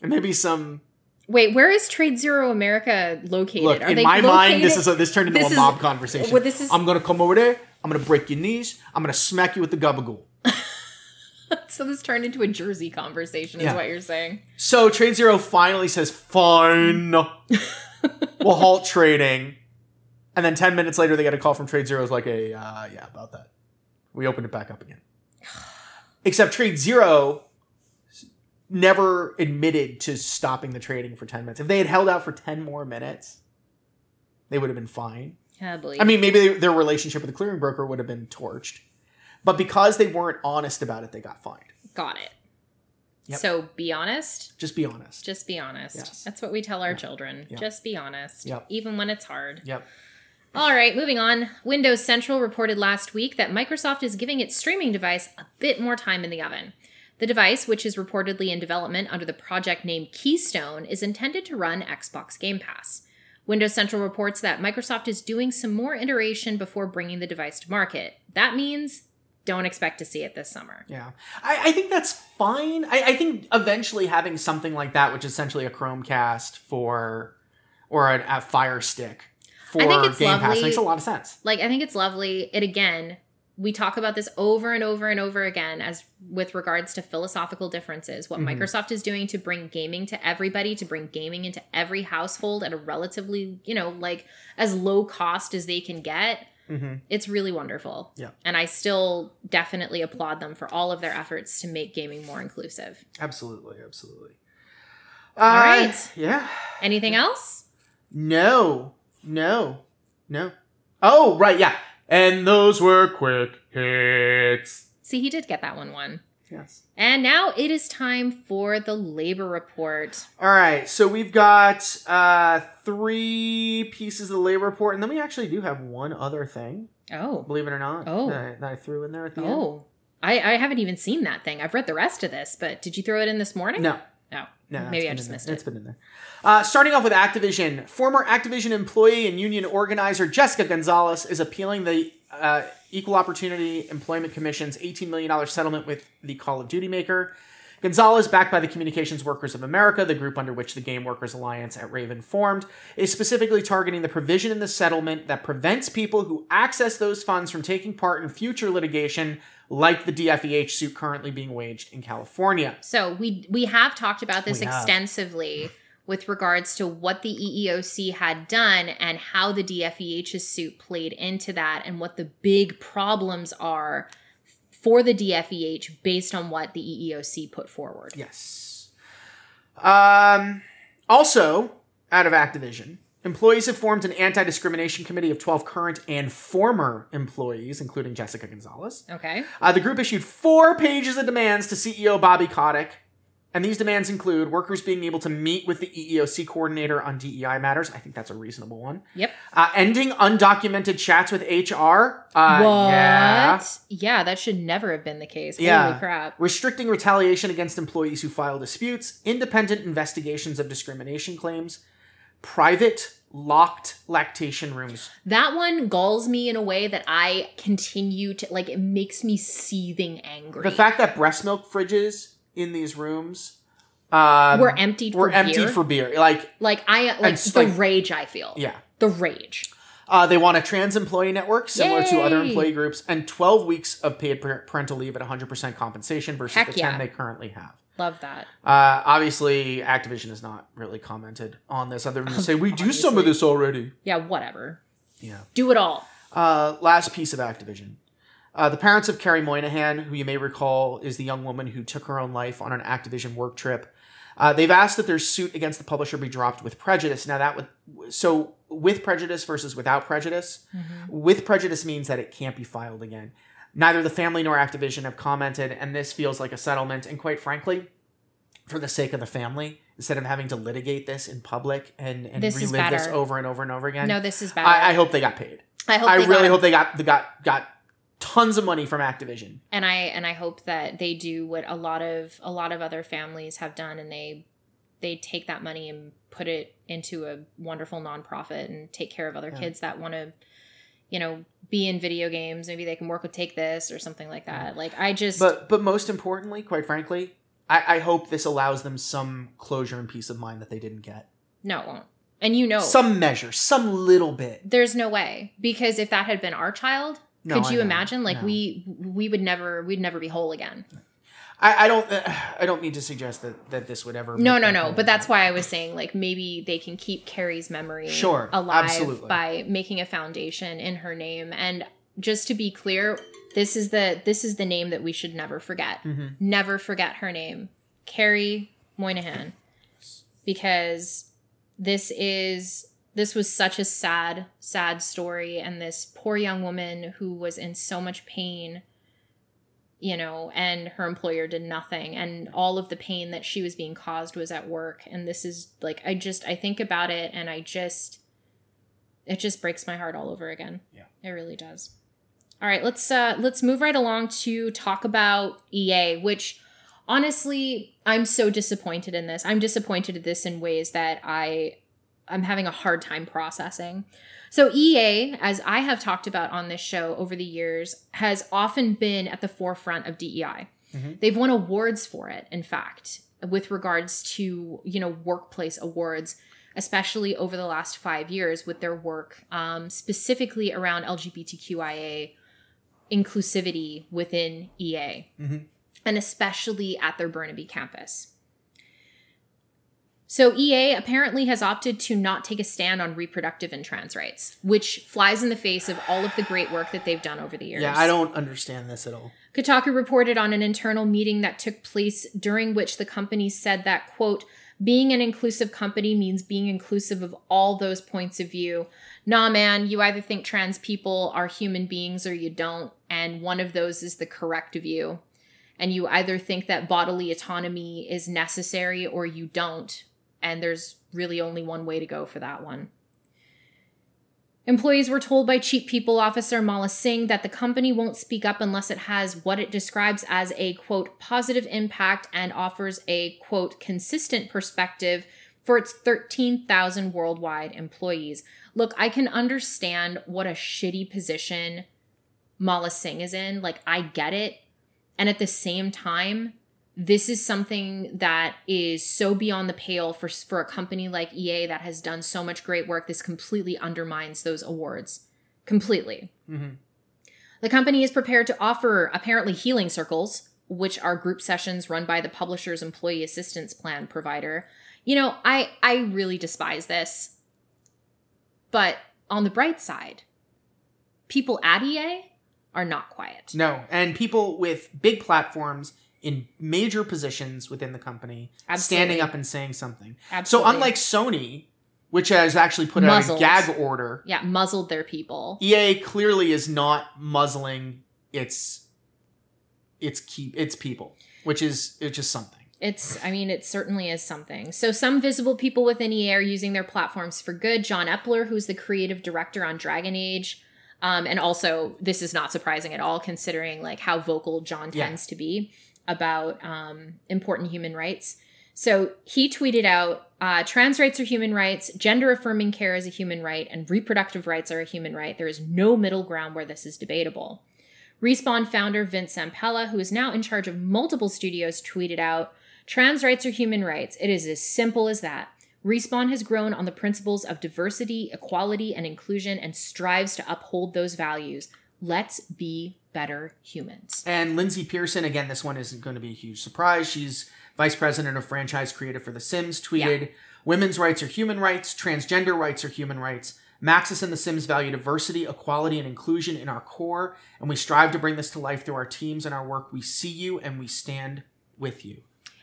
and maybe some. Wait, where is Trade Zero America located? Look, Are in my mind, this is a, this turned into this a is- mob conversation. well, this is- I'm gonna come over there. I'm gonna break your knees. I'm gonna smack you with the gabagool. so this turned into a Jersey conversation, is Yeah. what you're saying. So Trade Zero finally says, "Fine, we'll halt trading." And then ten minutes later, they get a call from Trade Zero. Is like, "A uh, yeah, about that. We opened it back up again." Except Trade Zero never admitted to stopping the trading for ten minutes. If they had held out for ten more minutes, they would have been fine. I believe. I mean, maybe their relationship with the clearing broker would have been torched, but because they weren't honest about it, they got fined. got it. Yep. So be honest. Just be honest. Just be honest. Yes. That's what we tell our children. Yep. Just be honest, Yep. even when it's hard. Yep. All right, moving on. Windows Central reported last week that Microsoft is giving its streaming device a bit more time in the oven. The device, which is reportedly in development under the project name Keystone, is intended to run Xbox Game Pass. Windows Central reports that Microsoft is doing some more iteration before bringing the device to market. That means don't expect to see it this summer. Yeah, I, I think that's fine. I, I think eventually having something like that, which is essentially a Chromecast for, or a, a Fire Stick for think it's Game Pass, lovely. makes a lot of sense. Like I think it's lovely. It again, we talk about this over and over and over again as with regards to philosophical differences. What Mhm. Microsoft is doing to bring gaming to everybody, to bring gaming into every household at a relatively, you know, like as low cost as they can get. hmm It's really wonderful. Yeah. And I still definitely applaud them for all of their efforts to make gaming more inclusive. Absolutely, absolutely. All Uh, right. Yeah. Anything else? No. No. No. Oh, right. Yeah. And those were quick hits. See, he did get that one one. Yes. And now it is time for the labor report. All right. So we've got uh, three pieces of the labor report, and then we actually do have one other thing. Oh. Believe it or not. Oh. That I, that I threw in there at the end. Oh, I, I haven't even seen that thing. I've read the rest of this, but did you throw it in this morning? No. No. Maybe I just missed it. It's been in there. Uh, starting off with Activision, former Activision employee and union organizer Jessica Gonzalez is appealing the uh, Equal Opportunity Employment Commission's $18 million settlement with the Call of Duty maker. Gonzalez, backed by the Communications Workers of America, the group under which the Game Workers Alliance at Raven formed, is specifically targeting the provision in the settlement that prevents people who access those funds from taking part in future litigation, like the DFEH suit currently being waged in California. So we we have talked about this We have. extensively with regards to what the EEOC had done and how the DFEH's suit played into that and what the big problems are for the DFEH based on what the EEOC put forward. Yes. Um, also, out of Activision, employees have formed an anti discrimination committee of 12 current and former employees, including Jessica Gonzalez. Okay. Uh, the group issued four pages of demands to CEO Bobby Kotick. And these demands include workers being able to meet with the EEOC coordinator on DEI matters. I think that's a reasonable one. Yep. Uh, ending undocumented chats with HR. Uh, what? Yeah. Yeah. that should never have been the case. Yeah. Holy crap. restricting retaliation against employees who file disputes, independent investigations of discrimination claims, private locked lactation rooms. That one galls me in a way that I continue to like it makes me seething angry. The fact that breast milk fridges in these rooms um, were emptied were for emptied beer. for beer. Like, like I like the like- rage I feel. yeah. The rage. Uh, they want a trans employee network similar to other employee groups and 12 weeks of paid parental leave at 100% compensation versus Heck the 10 yeah. they currently have. Love that. Uh, obviously, Activision has not really commented on this other than to say, we do some of this already. Yeah, whatever. Yeah. Do it all. Uh, last piece of Activision. Uh, the parents of Kerry Moynihan, who you may recall is the young woman who took her own life on an Activision work trip, uh, they've asked that their suit against the publisher be dropped with prejudice. Now that would so with prejudice versus without prejudice. With prejudice means that it can't be filed again. Neither the family nor Activision have commented, and this feels like a settlement. And quite frankly, for the sake of the family, instead of having to litigate this in public and, and This is relive this over and over and over again, No, this is bad. I, I hope they got paid. I hope I really got, hope they got they got got tons of money from Activision. and I and I hope that they do what a lot of a lot of other families have done and they they take that money and put it into a wonderful nonprofit and take care of other Yeah. kids that want to you know, be in video games. Maybe they can work with Take This or something like that. Mm. Like I just But but most importantly, quite frankly, I, I hope this allows them some closure and peace of mind that they didn't get. no, it won't. And you know, Some measure, some little bit. there's no way because if that had been our child, No, could you imagine? Like No. we we would never we'd never be whole again. I, I don't I don't mean to suggest that that this would ever. No, no, no. But that's why I was saying like maybe they can keep Kerry's memory Sure, alive absolutely. by making a foundation in her name. And just to be clear, this is the this is the name that we should never forget. Mhm. Never forget her name, Kerry Moynihan, because this is this was such a sad, sad story, and this poor young woman who was in so much pain you know, and her employer did nothing. And all of the pain that she was being caused was at work. And this is like, I just, I think about it and I just, it just breaks my heart all over again. Yeah. It really does. All right, let's uh let's move right along to talk about EA, which honestly, I'm so disappointed in this. I'm disappointed in this in ways that I I'm having a hard time processing. So EA, as I have talked about on this show over the years, has often been at the forefront of DEI. Mhm. They've won awards for it, in fact, with regards to, you know, workplace awards, especially over the last five years with their work um, specifically around LGBTQIA inclusivity within EA, Mhm. and especially at their Burnaby campus. So EA apparently has opted to not take a stand on reproductive and trans rights, which flies in the face of all of the great work that they've done over the years. Yeah, I don't understand this at all. Kotaku reported on an internal meeting that took place during which the company said that, quote, being an inclusive company means being inclusive of all those points of view. Nah, man, you either think trans people are human beings or you don't, and one of those is the correct view. And you either think that bodily autonomy is necessary or you don't, and there's really only one way to go for that one. Employees were told by Chief People Officer Mala Singh that the company won't speak up unless it has what it describes as a quote positive impact and offers a quote consistent perspective for its 13,000 worldwide employees. Look, I can understand what a shitty position Mala Singh is in. Like, I get it. And at the same time, this is something that is so beyond the pale for for a company like EA that has done so much great work. This completely undermines those awards. Completely. Mhm. The company is prepared to offer apparently healing circles, which are group sessions run by the publisher's employee assistance plan provider. You know, I I really despise this. But on the bright side, people at EA are not quiet. No, and people with big platforms in major positions within the company standing up and saying something. Absolutely. So unlike Sony, which has actually put out a gag order, yeah, muzzled their people. EA clearly is not muzzling its its keep its people, which is it's just something. It's, I mean, it certainly is something. So, some visible people within EA are using their platforms for good. John Epler, who's the creative director on Dragon Age, um, and also this is not surprising at all, considering like how vocal John Yeah. tends to be about um, important human rights. So he tweeted out, uh, "Trans rights are human rights. Gender affirming care is a human right, and reproductive rights are a human right. There is no middle ground where this is debatable." Respawn founder Vince Zampella, who is now in charge of multiple studios, tweeted out, Trans rights are human rights. It is as simple as that. Respawn has grown on the principles of diversity, equality, and inclusion and strives to uphold those values. Let's be better humans. And Lyndsay Pearson, again, this one isn't going to be a huge surprise. She's vice president of franchise creative for The Sims, tweeted, Women's rights are human rights, transgender rights are human rights. Maxis and The Sims value diversity, equality, and inclusion in our core, and we strive to bring this to life through our teams and our work. We see you and we stand with you.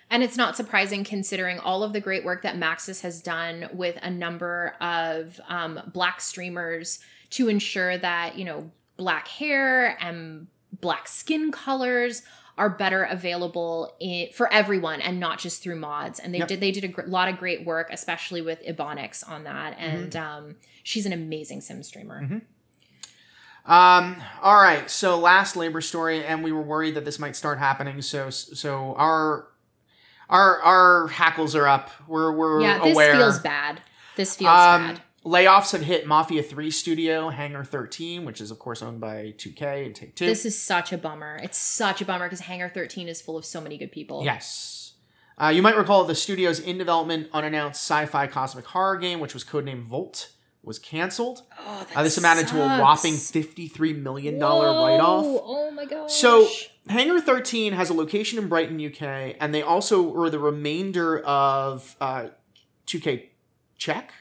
And it's not surprising considering all of the great work that Maxis has done with a number of um, black streamers to ensure that, you know, black hair and black skin colors are better available in, for everyone and not just through mods. And they Yep. did they did a gr- lot of great work, especially with Ebonix on that. And um, she's an amazing sim streamer. Mhm. Um, all right, so last labor story, and we were worried that this might start happening. So, so our our our hackles are up. We're we're Yeah, this aware. feels bad. This feels Um, bad. Layoffs have hit Mafia 3 studio, Hangar 13, which is, of course, owned by 2K and Take Two. This is such a bummer. It's such a bummer because Hangar 13 is full of so many good people. Yes. Uh, you might recall the studio's in development unannounced sci fi cosmic horror game, which was codenamed Volt, was canceled. Oh, Uh, this amounted to a whopping $53 million write off. Oh my gosh. So, Hangar 13 has a location in Brighton, UK, and they also were the remainder of uh, 2K Czech.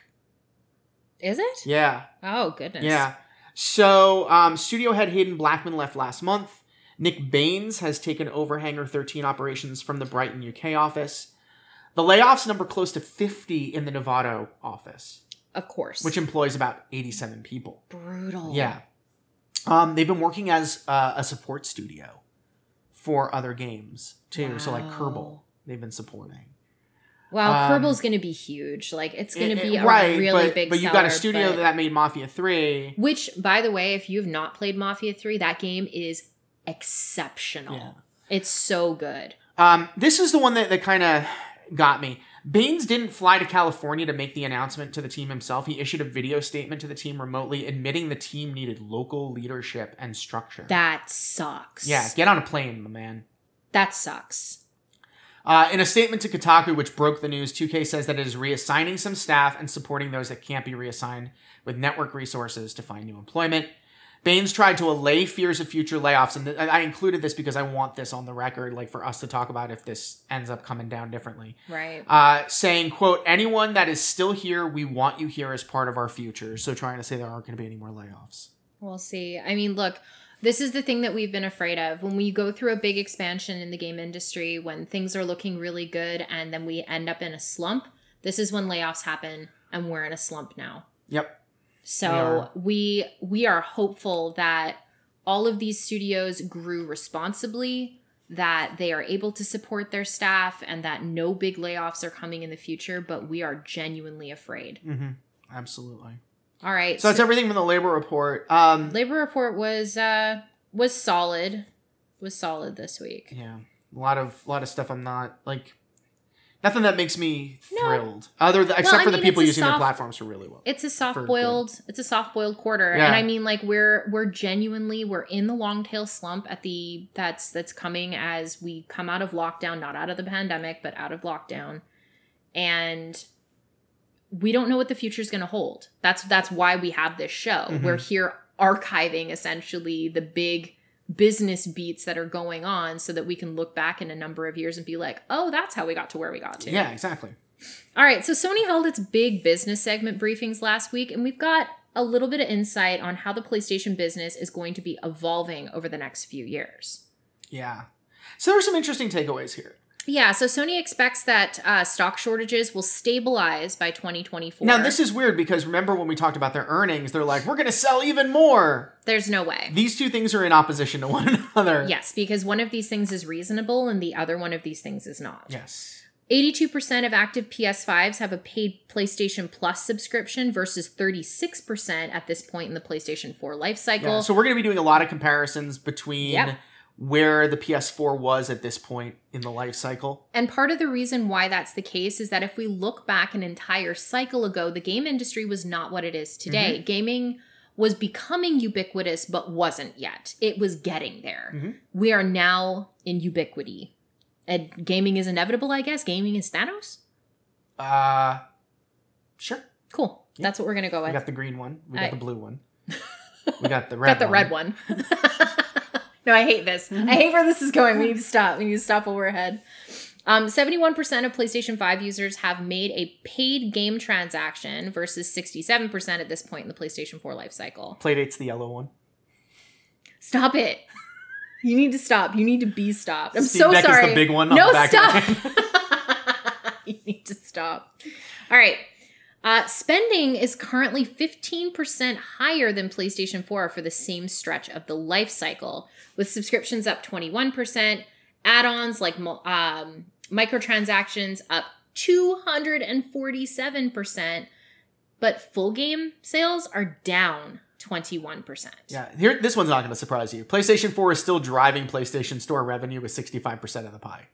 Is it? Yeah, Oh goodness. yeah. So, um, studio head Haden Blackman left last month. Nick Baynes has taken over Hangar 13 operations from the Brighton, UK office. The layoffs number close to 50 in the Novato office, Of course. which employs about 87 people. brutal. Yeah. Um, they've been working as uh, a support studio for other games too. So like Wow. Kerbal, they've been supporting. Wow, Um, Kerbal's going to be huge. Like it's going to be eh, a right, really but, big. But you've got a studio but- that made Mafia Three. Which, by the way, if you have not played Mafia 3, that game is exceptional. Yeah. It's so good. Um, this is the one that, that kind of got me. Baynes didn't fly to California to make the announcement to the team himself. He issued a video statement to the team remotely, admitting the team needed local leadership and structure. That sucks. yeah, get on a plane, my man. That sucks. Uh, in a statement to Kotaku, which broke the news, 2K says that it is reassigning some staff and supporting those that can't be reassigned with network resources to find new employment. Baynes tried to allay fears of future layoffs, and th- I included this because I want this on the record, like for us to talk about if this ends up coming down differently. Right. Uh, saying, "quote Anyone that is still here, we want you here as part of our future." So trying to say there aren't going to be any more layoffs. We'll see. I mean, look, this is the thing that we've been afraid of. When we go through a big expansion in the game industry, when things are looking really good and then we end up in a slump, this is when layoffs happen and we're in a slump now. Yep. So we we are hopeful that all of these studios grew responsibly, that they are able to support their staff and that no big layoffs are coming in the future, but we are genuinely afraid. Mm-hmm. Absolutely. All right. So that's everything from the labor report. Um, labor report was uh was solid. Was solid this week. Yeah, a lot of a lot of stuff. I'm not like nothing that makes me No. thrilled. Other than, except I for the people using their soft- platforms for really well. It's a soft boiled it's a soft boiled quarter. Yeah. And I mean like we're we're genuinely we're in the long tail slump at the that's that's coming as we come out of lockdown, not out of the pandemic, but out of lockdown. And we don't know what the future is going to hold. That's that's why we have this show. Mhm. We're here archiving essentially the big business beats that are going on so that we can look back in a number of years and be like, "Oh, that's how we got to where we got to." Yeah, exactly. All right, so Sony held its big business segment briefings last week, and we've got a little bit of insight on how the PlayStation business is going to be evolving over the next few years. Yeah. So there's some interesting takeaways here. Yeah, so Sony expects that uh, stock shortages will stabilize by 2024. Now this is weird because remember when we talked about their earnings, they're like, we're going to sell even more. There's no way. These two things are in opposition to one another. Yes, because one of these things is reasonable and the other one of these things is not. Yes. 82% of active PS5s have a paid PlayStation Plus subscription versus 36% at this point in the PlayStation 4 life cycle. Yeah. So we're going to be doing a lot of comparisons between Yep. Where the PS4 was at this point in the life cycle. And part of the reason why that's the case is that if we look back an entire cycle ago, the game industry was not what it is today. Mm-hmm. Gaming was becoming ubiquitous, but wasn't yet. It was getting there. Mhm. We are now in ubiquity. And gaming is inevitable, I guess. Gaming is Thanos. Uh, sure. Cool. That's what we're gonna go with. We got the green one. We got I- the blue one. We got the red one. Got the one. red one. No, I hate this. I hate where this is going. We need to stop. We need to stop while we're ahead. Um, 71% of PlayStation 5 users have made a paid game transaction versus 67% at this point in the PlayStation 4 life cycle. Playdate's the yellow one. Stop it. You need to stop. You need to be stopped. I'm so sorry. is the big one on no, the back stop. you need to stop. All right. Uh, spending is currently 15% higher than PlayStation 4 for the same stretch of the life cycle, with subscriptions up 21%, add ons like um, microtransactions up 247%, but full game sales are down 21%. Yeah, here this one's not going to surprise you. PlayStation 4 is still driving PlayStation Store revenue with 65% of the pie.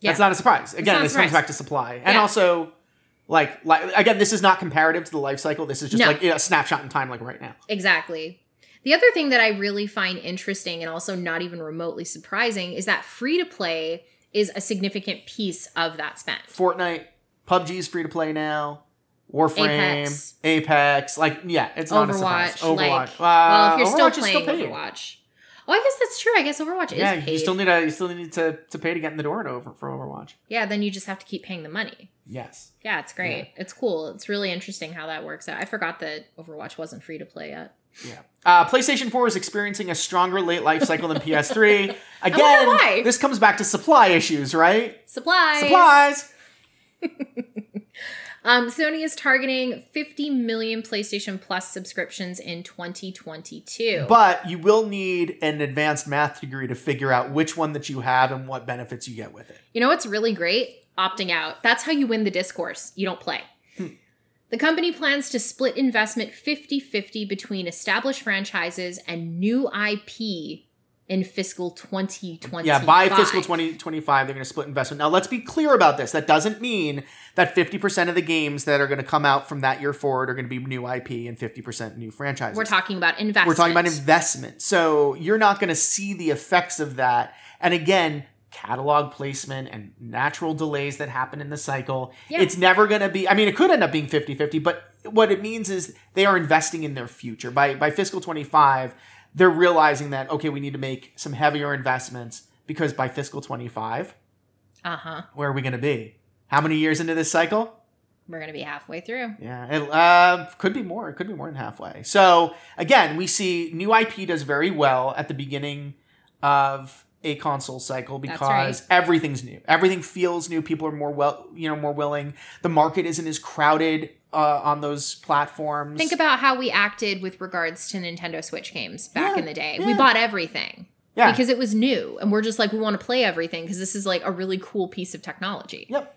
Yeah. That's not a surprise. Again, this comes back to supply. And Yeah. also Like, like again, this is not comparative to the life cycle. This is just No. like a snapshot in time, like right now. Exactly. The other thing that I really find interesting and also not even remotely surprising is that free to play is a significant piece of that spend. Fortnite, PUBG is free to play now. Warframe, Apex. Apex, like yeah, it's not a surprise. Overwatch, like, Overwatch. well, Uh, if you're Overwatch still playing paid. Overwatch. Oh, I guess that's true. I guess Overwatch Yeah, is paid. you still need to you still need to to pay to get in the door to over for Overwatch. yeah, then you just have to keep paying the money. Yes. Yeah, it's great. It's cool. It's really interesting how that works out. I forgot that Overwatch wasn't free to play yet. Yeah. Uh, PlayStation 4 is experiencing a stronger late life cycle than PS3. wonder Again, this comes back to supply issues, right? Supplies. Supplies. Um, Sony is targeting 50 million PlayStation Plus subscriptions in 2022. But you will need an advanced math degree to figure out which one that you have and what benefits you get with it. You know what's really great? Opting out. That's how you win the discourse. You don't play. Hmm. The company plans to split investment 50 50 between established franchises and new IP in fiscal 2020. Yeah, by fiscal 2025, they're going to split investment. Now, let's be clear about this. That doesn't mean that 50% of the games that are going to come out from that year forward are going to be new IP and 50% new franchises. We're talking about investment. We're talking about investment. So you're not going to see the effects of that. And again, catalog placement and natural delays that happen in the cycle. Yeah. It's never going to be, I mean, it could end up being 50 50, but what it means is they are investing in their future. By, by fiscal 25, they're realizing that, okay, we need to make some heavier investments because by fiscal 25, Uh huh. where are we going to be? How many years into this cycle? We're going to be halfway through. Yeah, it uh, could be more. It could be more than halfway. So again, we see new IP does very well at the beginning of a console cycle because everything's new. Everything feels new. People are more well, you know, more willing. The market isn't as crowded uh, on those platforms. Think about how we acted with regards to Nintendo Switch games back Yeah, in the day. yeah. We bought everything yeah, because it was new, and we're just like, we want to play everything because this is like a really cool piece of technology. Yep.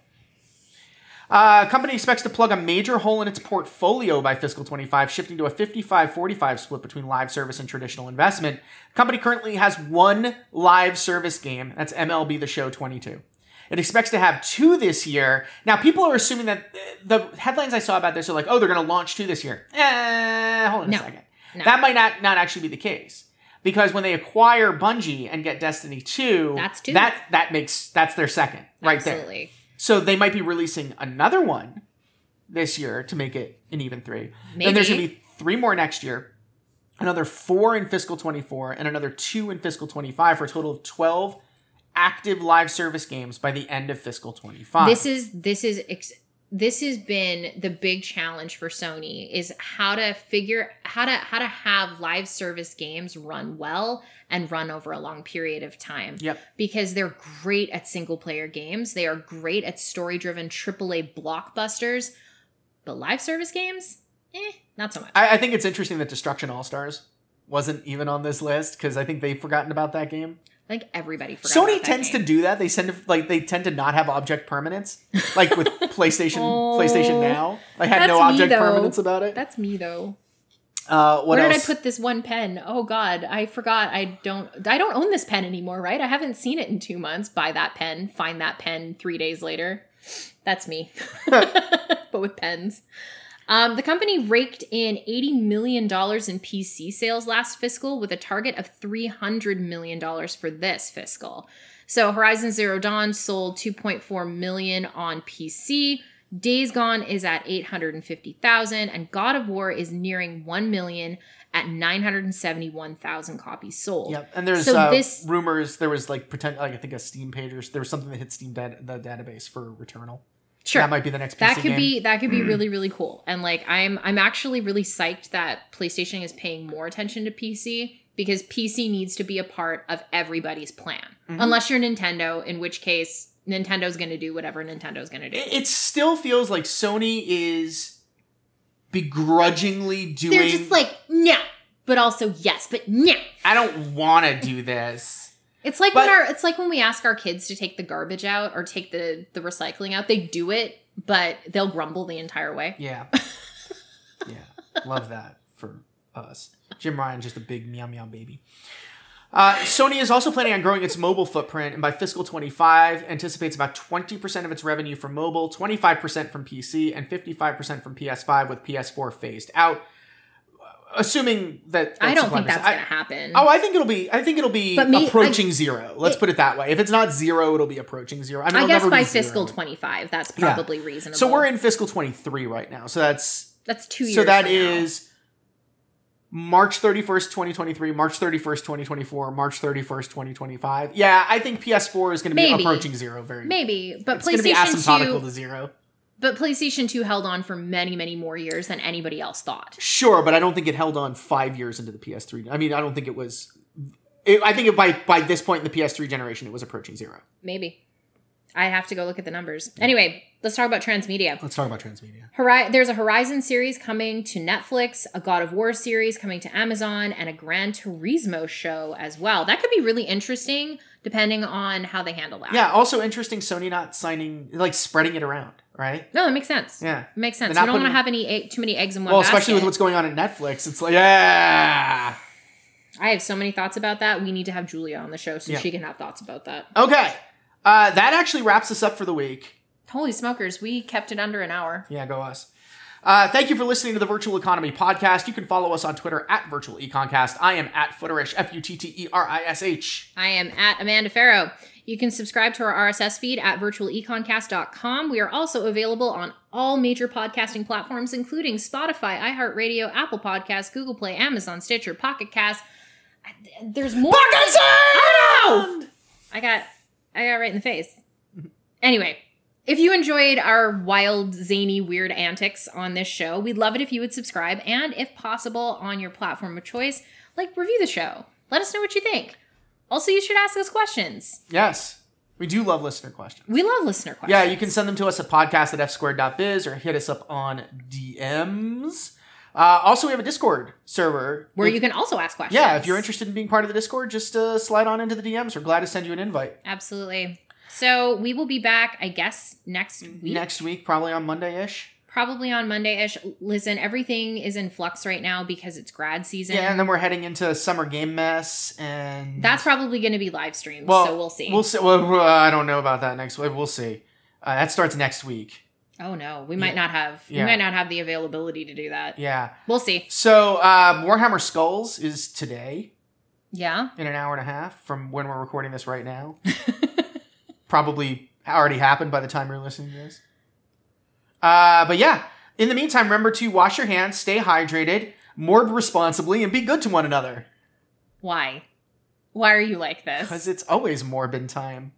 Uh, company expects to plug a major hole in its portfolio by fiscal 25, shifting to a 55 45 split between live service and traditional investment. company currently has one live service game. That's MLB The Show 22. It expects to have two this year. Now, people are assuming that uh, the headlines I saw about this are like, oh, they're going to launch two this year. Eh, hold on No. a second. No. That might not, not actually be the case. Because when they acquire Bungie and get Destiny 2, That's two. that that makes that's their second right there. Absolutely. So they might be releasing another one this year to make it an even three. Then there's going to be three more next year, another four in fiscal 24, and another two in fiscal 25 for a total of 12 active live service games by the end of fiscal 25. This is this is ex- this has been the big challenge for Sony is how to figure how to how to have live service games run well and run over a long period of time. Yep. Because they're great at single player games. They are great at story driven AAA blockbusters. But live service games, eh, not so much. I, I think it's interesting that Destruction All Stars wasn't even on this list because I think they've forgotten about that game. I think everybody forgot Sony tends game. to do that. They tend to like they tend to not have object permanence, like with PlayStation Oh. PlayStation Now. They had no object though. permanence about it. That's me though. Uh, what Where else? did I put this one pen? Oh God, I forgot. I don't. I don't own this pen anymore, right? I haven't seen it in two months. Buy that pen. Find that pen three days later. That's me, but with pens. Um, the company raked in eighty million dollars in PC sales last fiscal, with a target of three hundred million dollars for this fiscal. So Horizon Zero Dawn sold two point four million on PC. Days Gone is at 850,000 and God of War is nearing 1 million at 971,000 copies sold. Yep, and there's So uh, this- rumors. There was like pretend like I think a Steam page or there was something that hit Steam dat- the database for Returnal. Sure. That might be the next. PC that could game. be that could be really really cool. And like I'm I'm actually really psyched that PlayStation is paying more attention to PC because PC needs to be a part of everybody's plan. Mhm. Unless you're Nintendo, in which case Nintendo's going to do whatever Nintendo's going to do. It, it still feels like Sony is begrudgingly doing. They're just like, "No." But also, yes, but no. I don't want to do this. It's like But- when our it's like when we ask our kids to take the garbage out or take the the recycling out. They do it, but they'll grumble the entire way. Yeah, yeah, love that for us. Jim Ryan, just a big meow meow baby. Uh, Sony is also planning on growing its mobile footprint, and by fiscal 25, anticipates about 20% of its revenue from mobile, 25% from PC, and 55% from PS5, with PS4 phased out. Assuming that I don't think that's I- going to happen. Oh, I think it'll be. I think it'll be me- approaching zero. Let's it- put it that way. If it's not zero, it'll be approaching zero. I, mean, I guess by fiscal 25, that's Yeah. probably reasonable. So we're in fiscal 23 right now. So that's That's two years. so that from now. March 31st, 2023, March 31st, 2024, March 31st, 2025. Yeah, I think PS4 is going to be approaching zero very. maybe, but It's going to be PlayStation asymptotical 2 to zero. But PlayStation 2 held on for many, many more years than anybody else thought. Sure, but I don't think it held on 5 years into the PS3. I mean, I don't think it was it, I think it, by by this point in the PS3 generation it was approaching zero. Maybe. I have to go look at the numbers. Anyway, let's talk about transmedia. Let's talk about transmedia. Hori- there's a Horizon series coming to Netflix, a God of War series coming to Amazon, and a Gran Turismo show as well. That could be really interesting depending on how they handle that. Yeah, also interesting Sony not signing like spreading it around, right? No, it makes sense. Yeah. It makes sense. You don't want to have any egg, too many eggs in one Well, basket. especially with what's going on at Netflix. It's like, yeah. I have so many thoughts about that. We need to have Julia on the show so Yeah. she can have thoughts about that. Okay. Uh, that actually wraps us up for the week. Holy smokers, we kept it under an hour. Yeah, go us. Uh, thank you for listening to the Virtual Economy podcast. You can follow us on Twitter at Virtual Econcast. I am at Futterish, F U T T E R I S H. I am at Amanda Farough. You can subscribe to our RSS feed at virtualeconcast.com. We are also available on all major podcasting platforms, including Spotify, iHeartRadio, Apple Podcasts, Google Play, Amazon, Stitcher, Pocket Cast. There's more. I I got I got right in the face. Anyway, if you enjoyed our wild, zany, weird antics on this show, we'd love it if you would subscribe and, if possible, on your platform of choice, like review the show. Let us know what you think. Also, you should ask us questions. Yes, we do love listener questions. We love listener questions. Yeah, you can send them to us at podcast at fsquared.biz or hit us up on DMs. Uh, also, we have a Discord server. where If- you can also ask questions. Yeah, if you're interested in being part of the Discord, just uh, slide on into the DMs. We're glad to send you an invite. Absolutely. So we will be back, I guess, next week. Next week, probably on Monday ish. Probably on Monday ish. Listen, everything is in flux right now because it's grad season. Yeah, and then we're heading into summer game mess, and That's probably going to be live streamed, well, so we'll see. We'll see. Well, I don't know about that next week. We'll see. Uh, that starts next week. oh no, we might Yeah. not have Yeah. we might not have the availability to do that. Yeah. We'll see. So uh, Warhammer Skulls is today Yeah. in an hour and a half from when we're recording this right now. Probably already happened by the time you're listening to this. Uh, but yeah, in the meantime, remember to wash your hands, stay hydrated, morb responsibly, and be good to one another. Why? Why are you like this? Because it's always morbid time.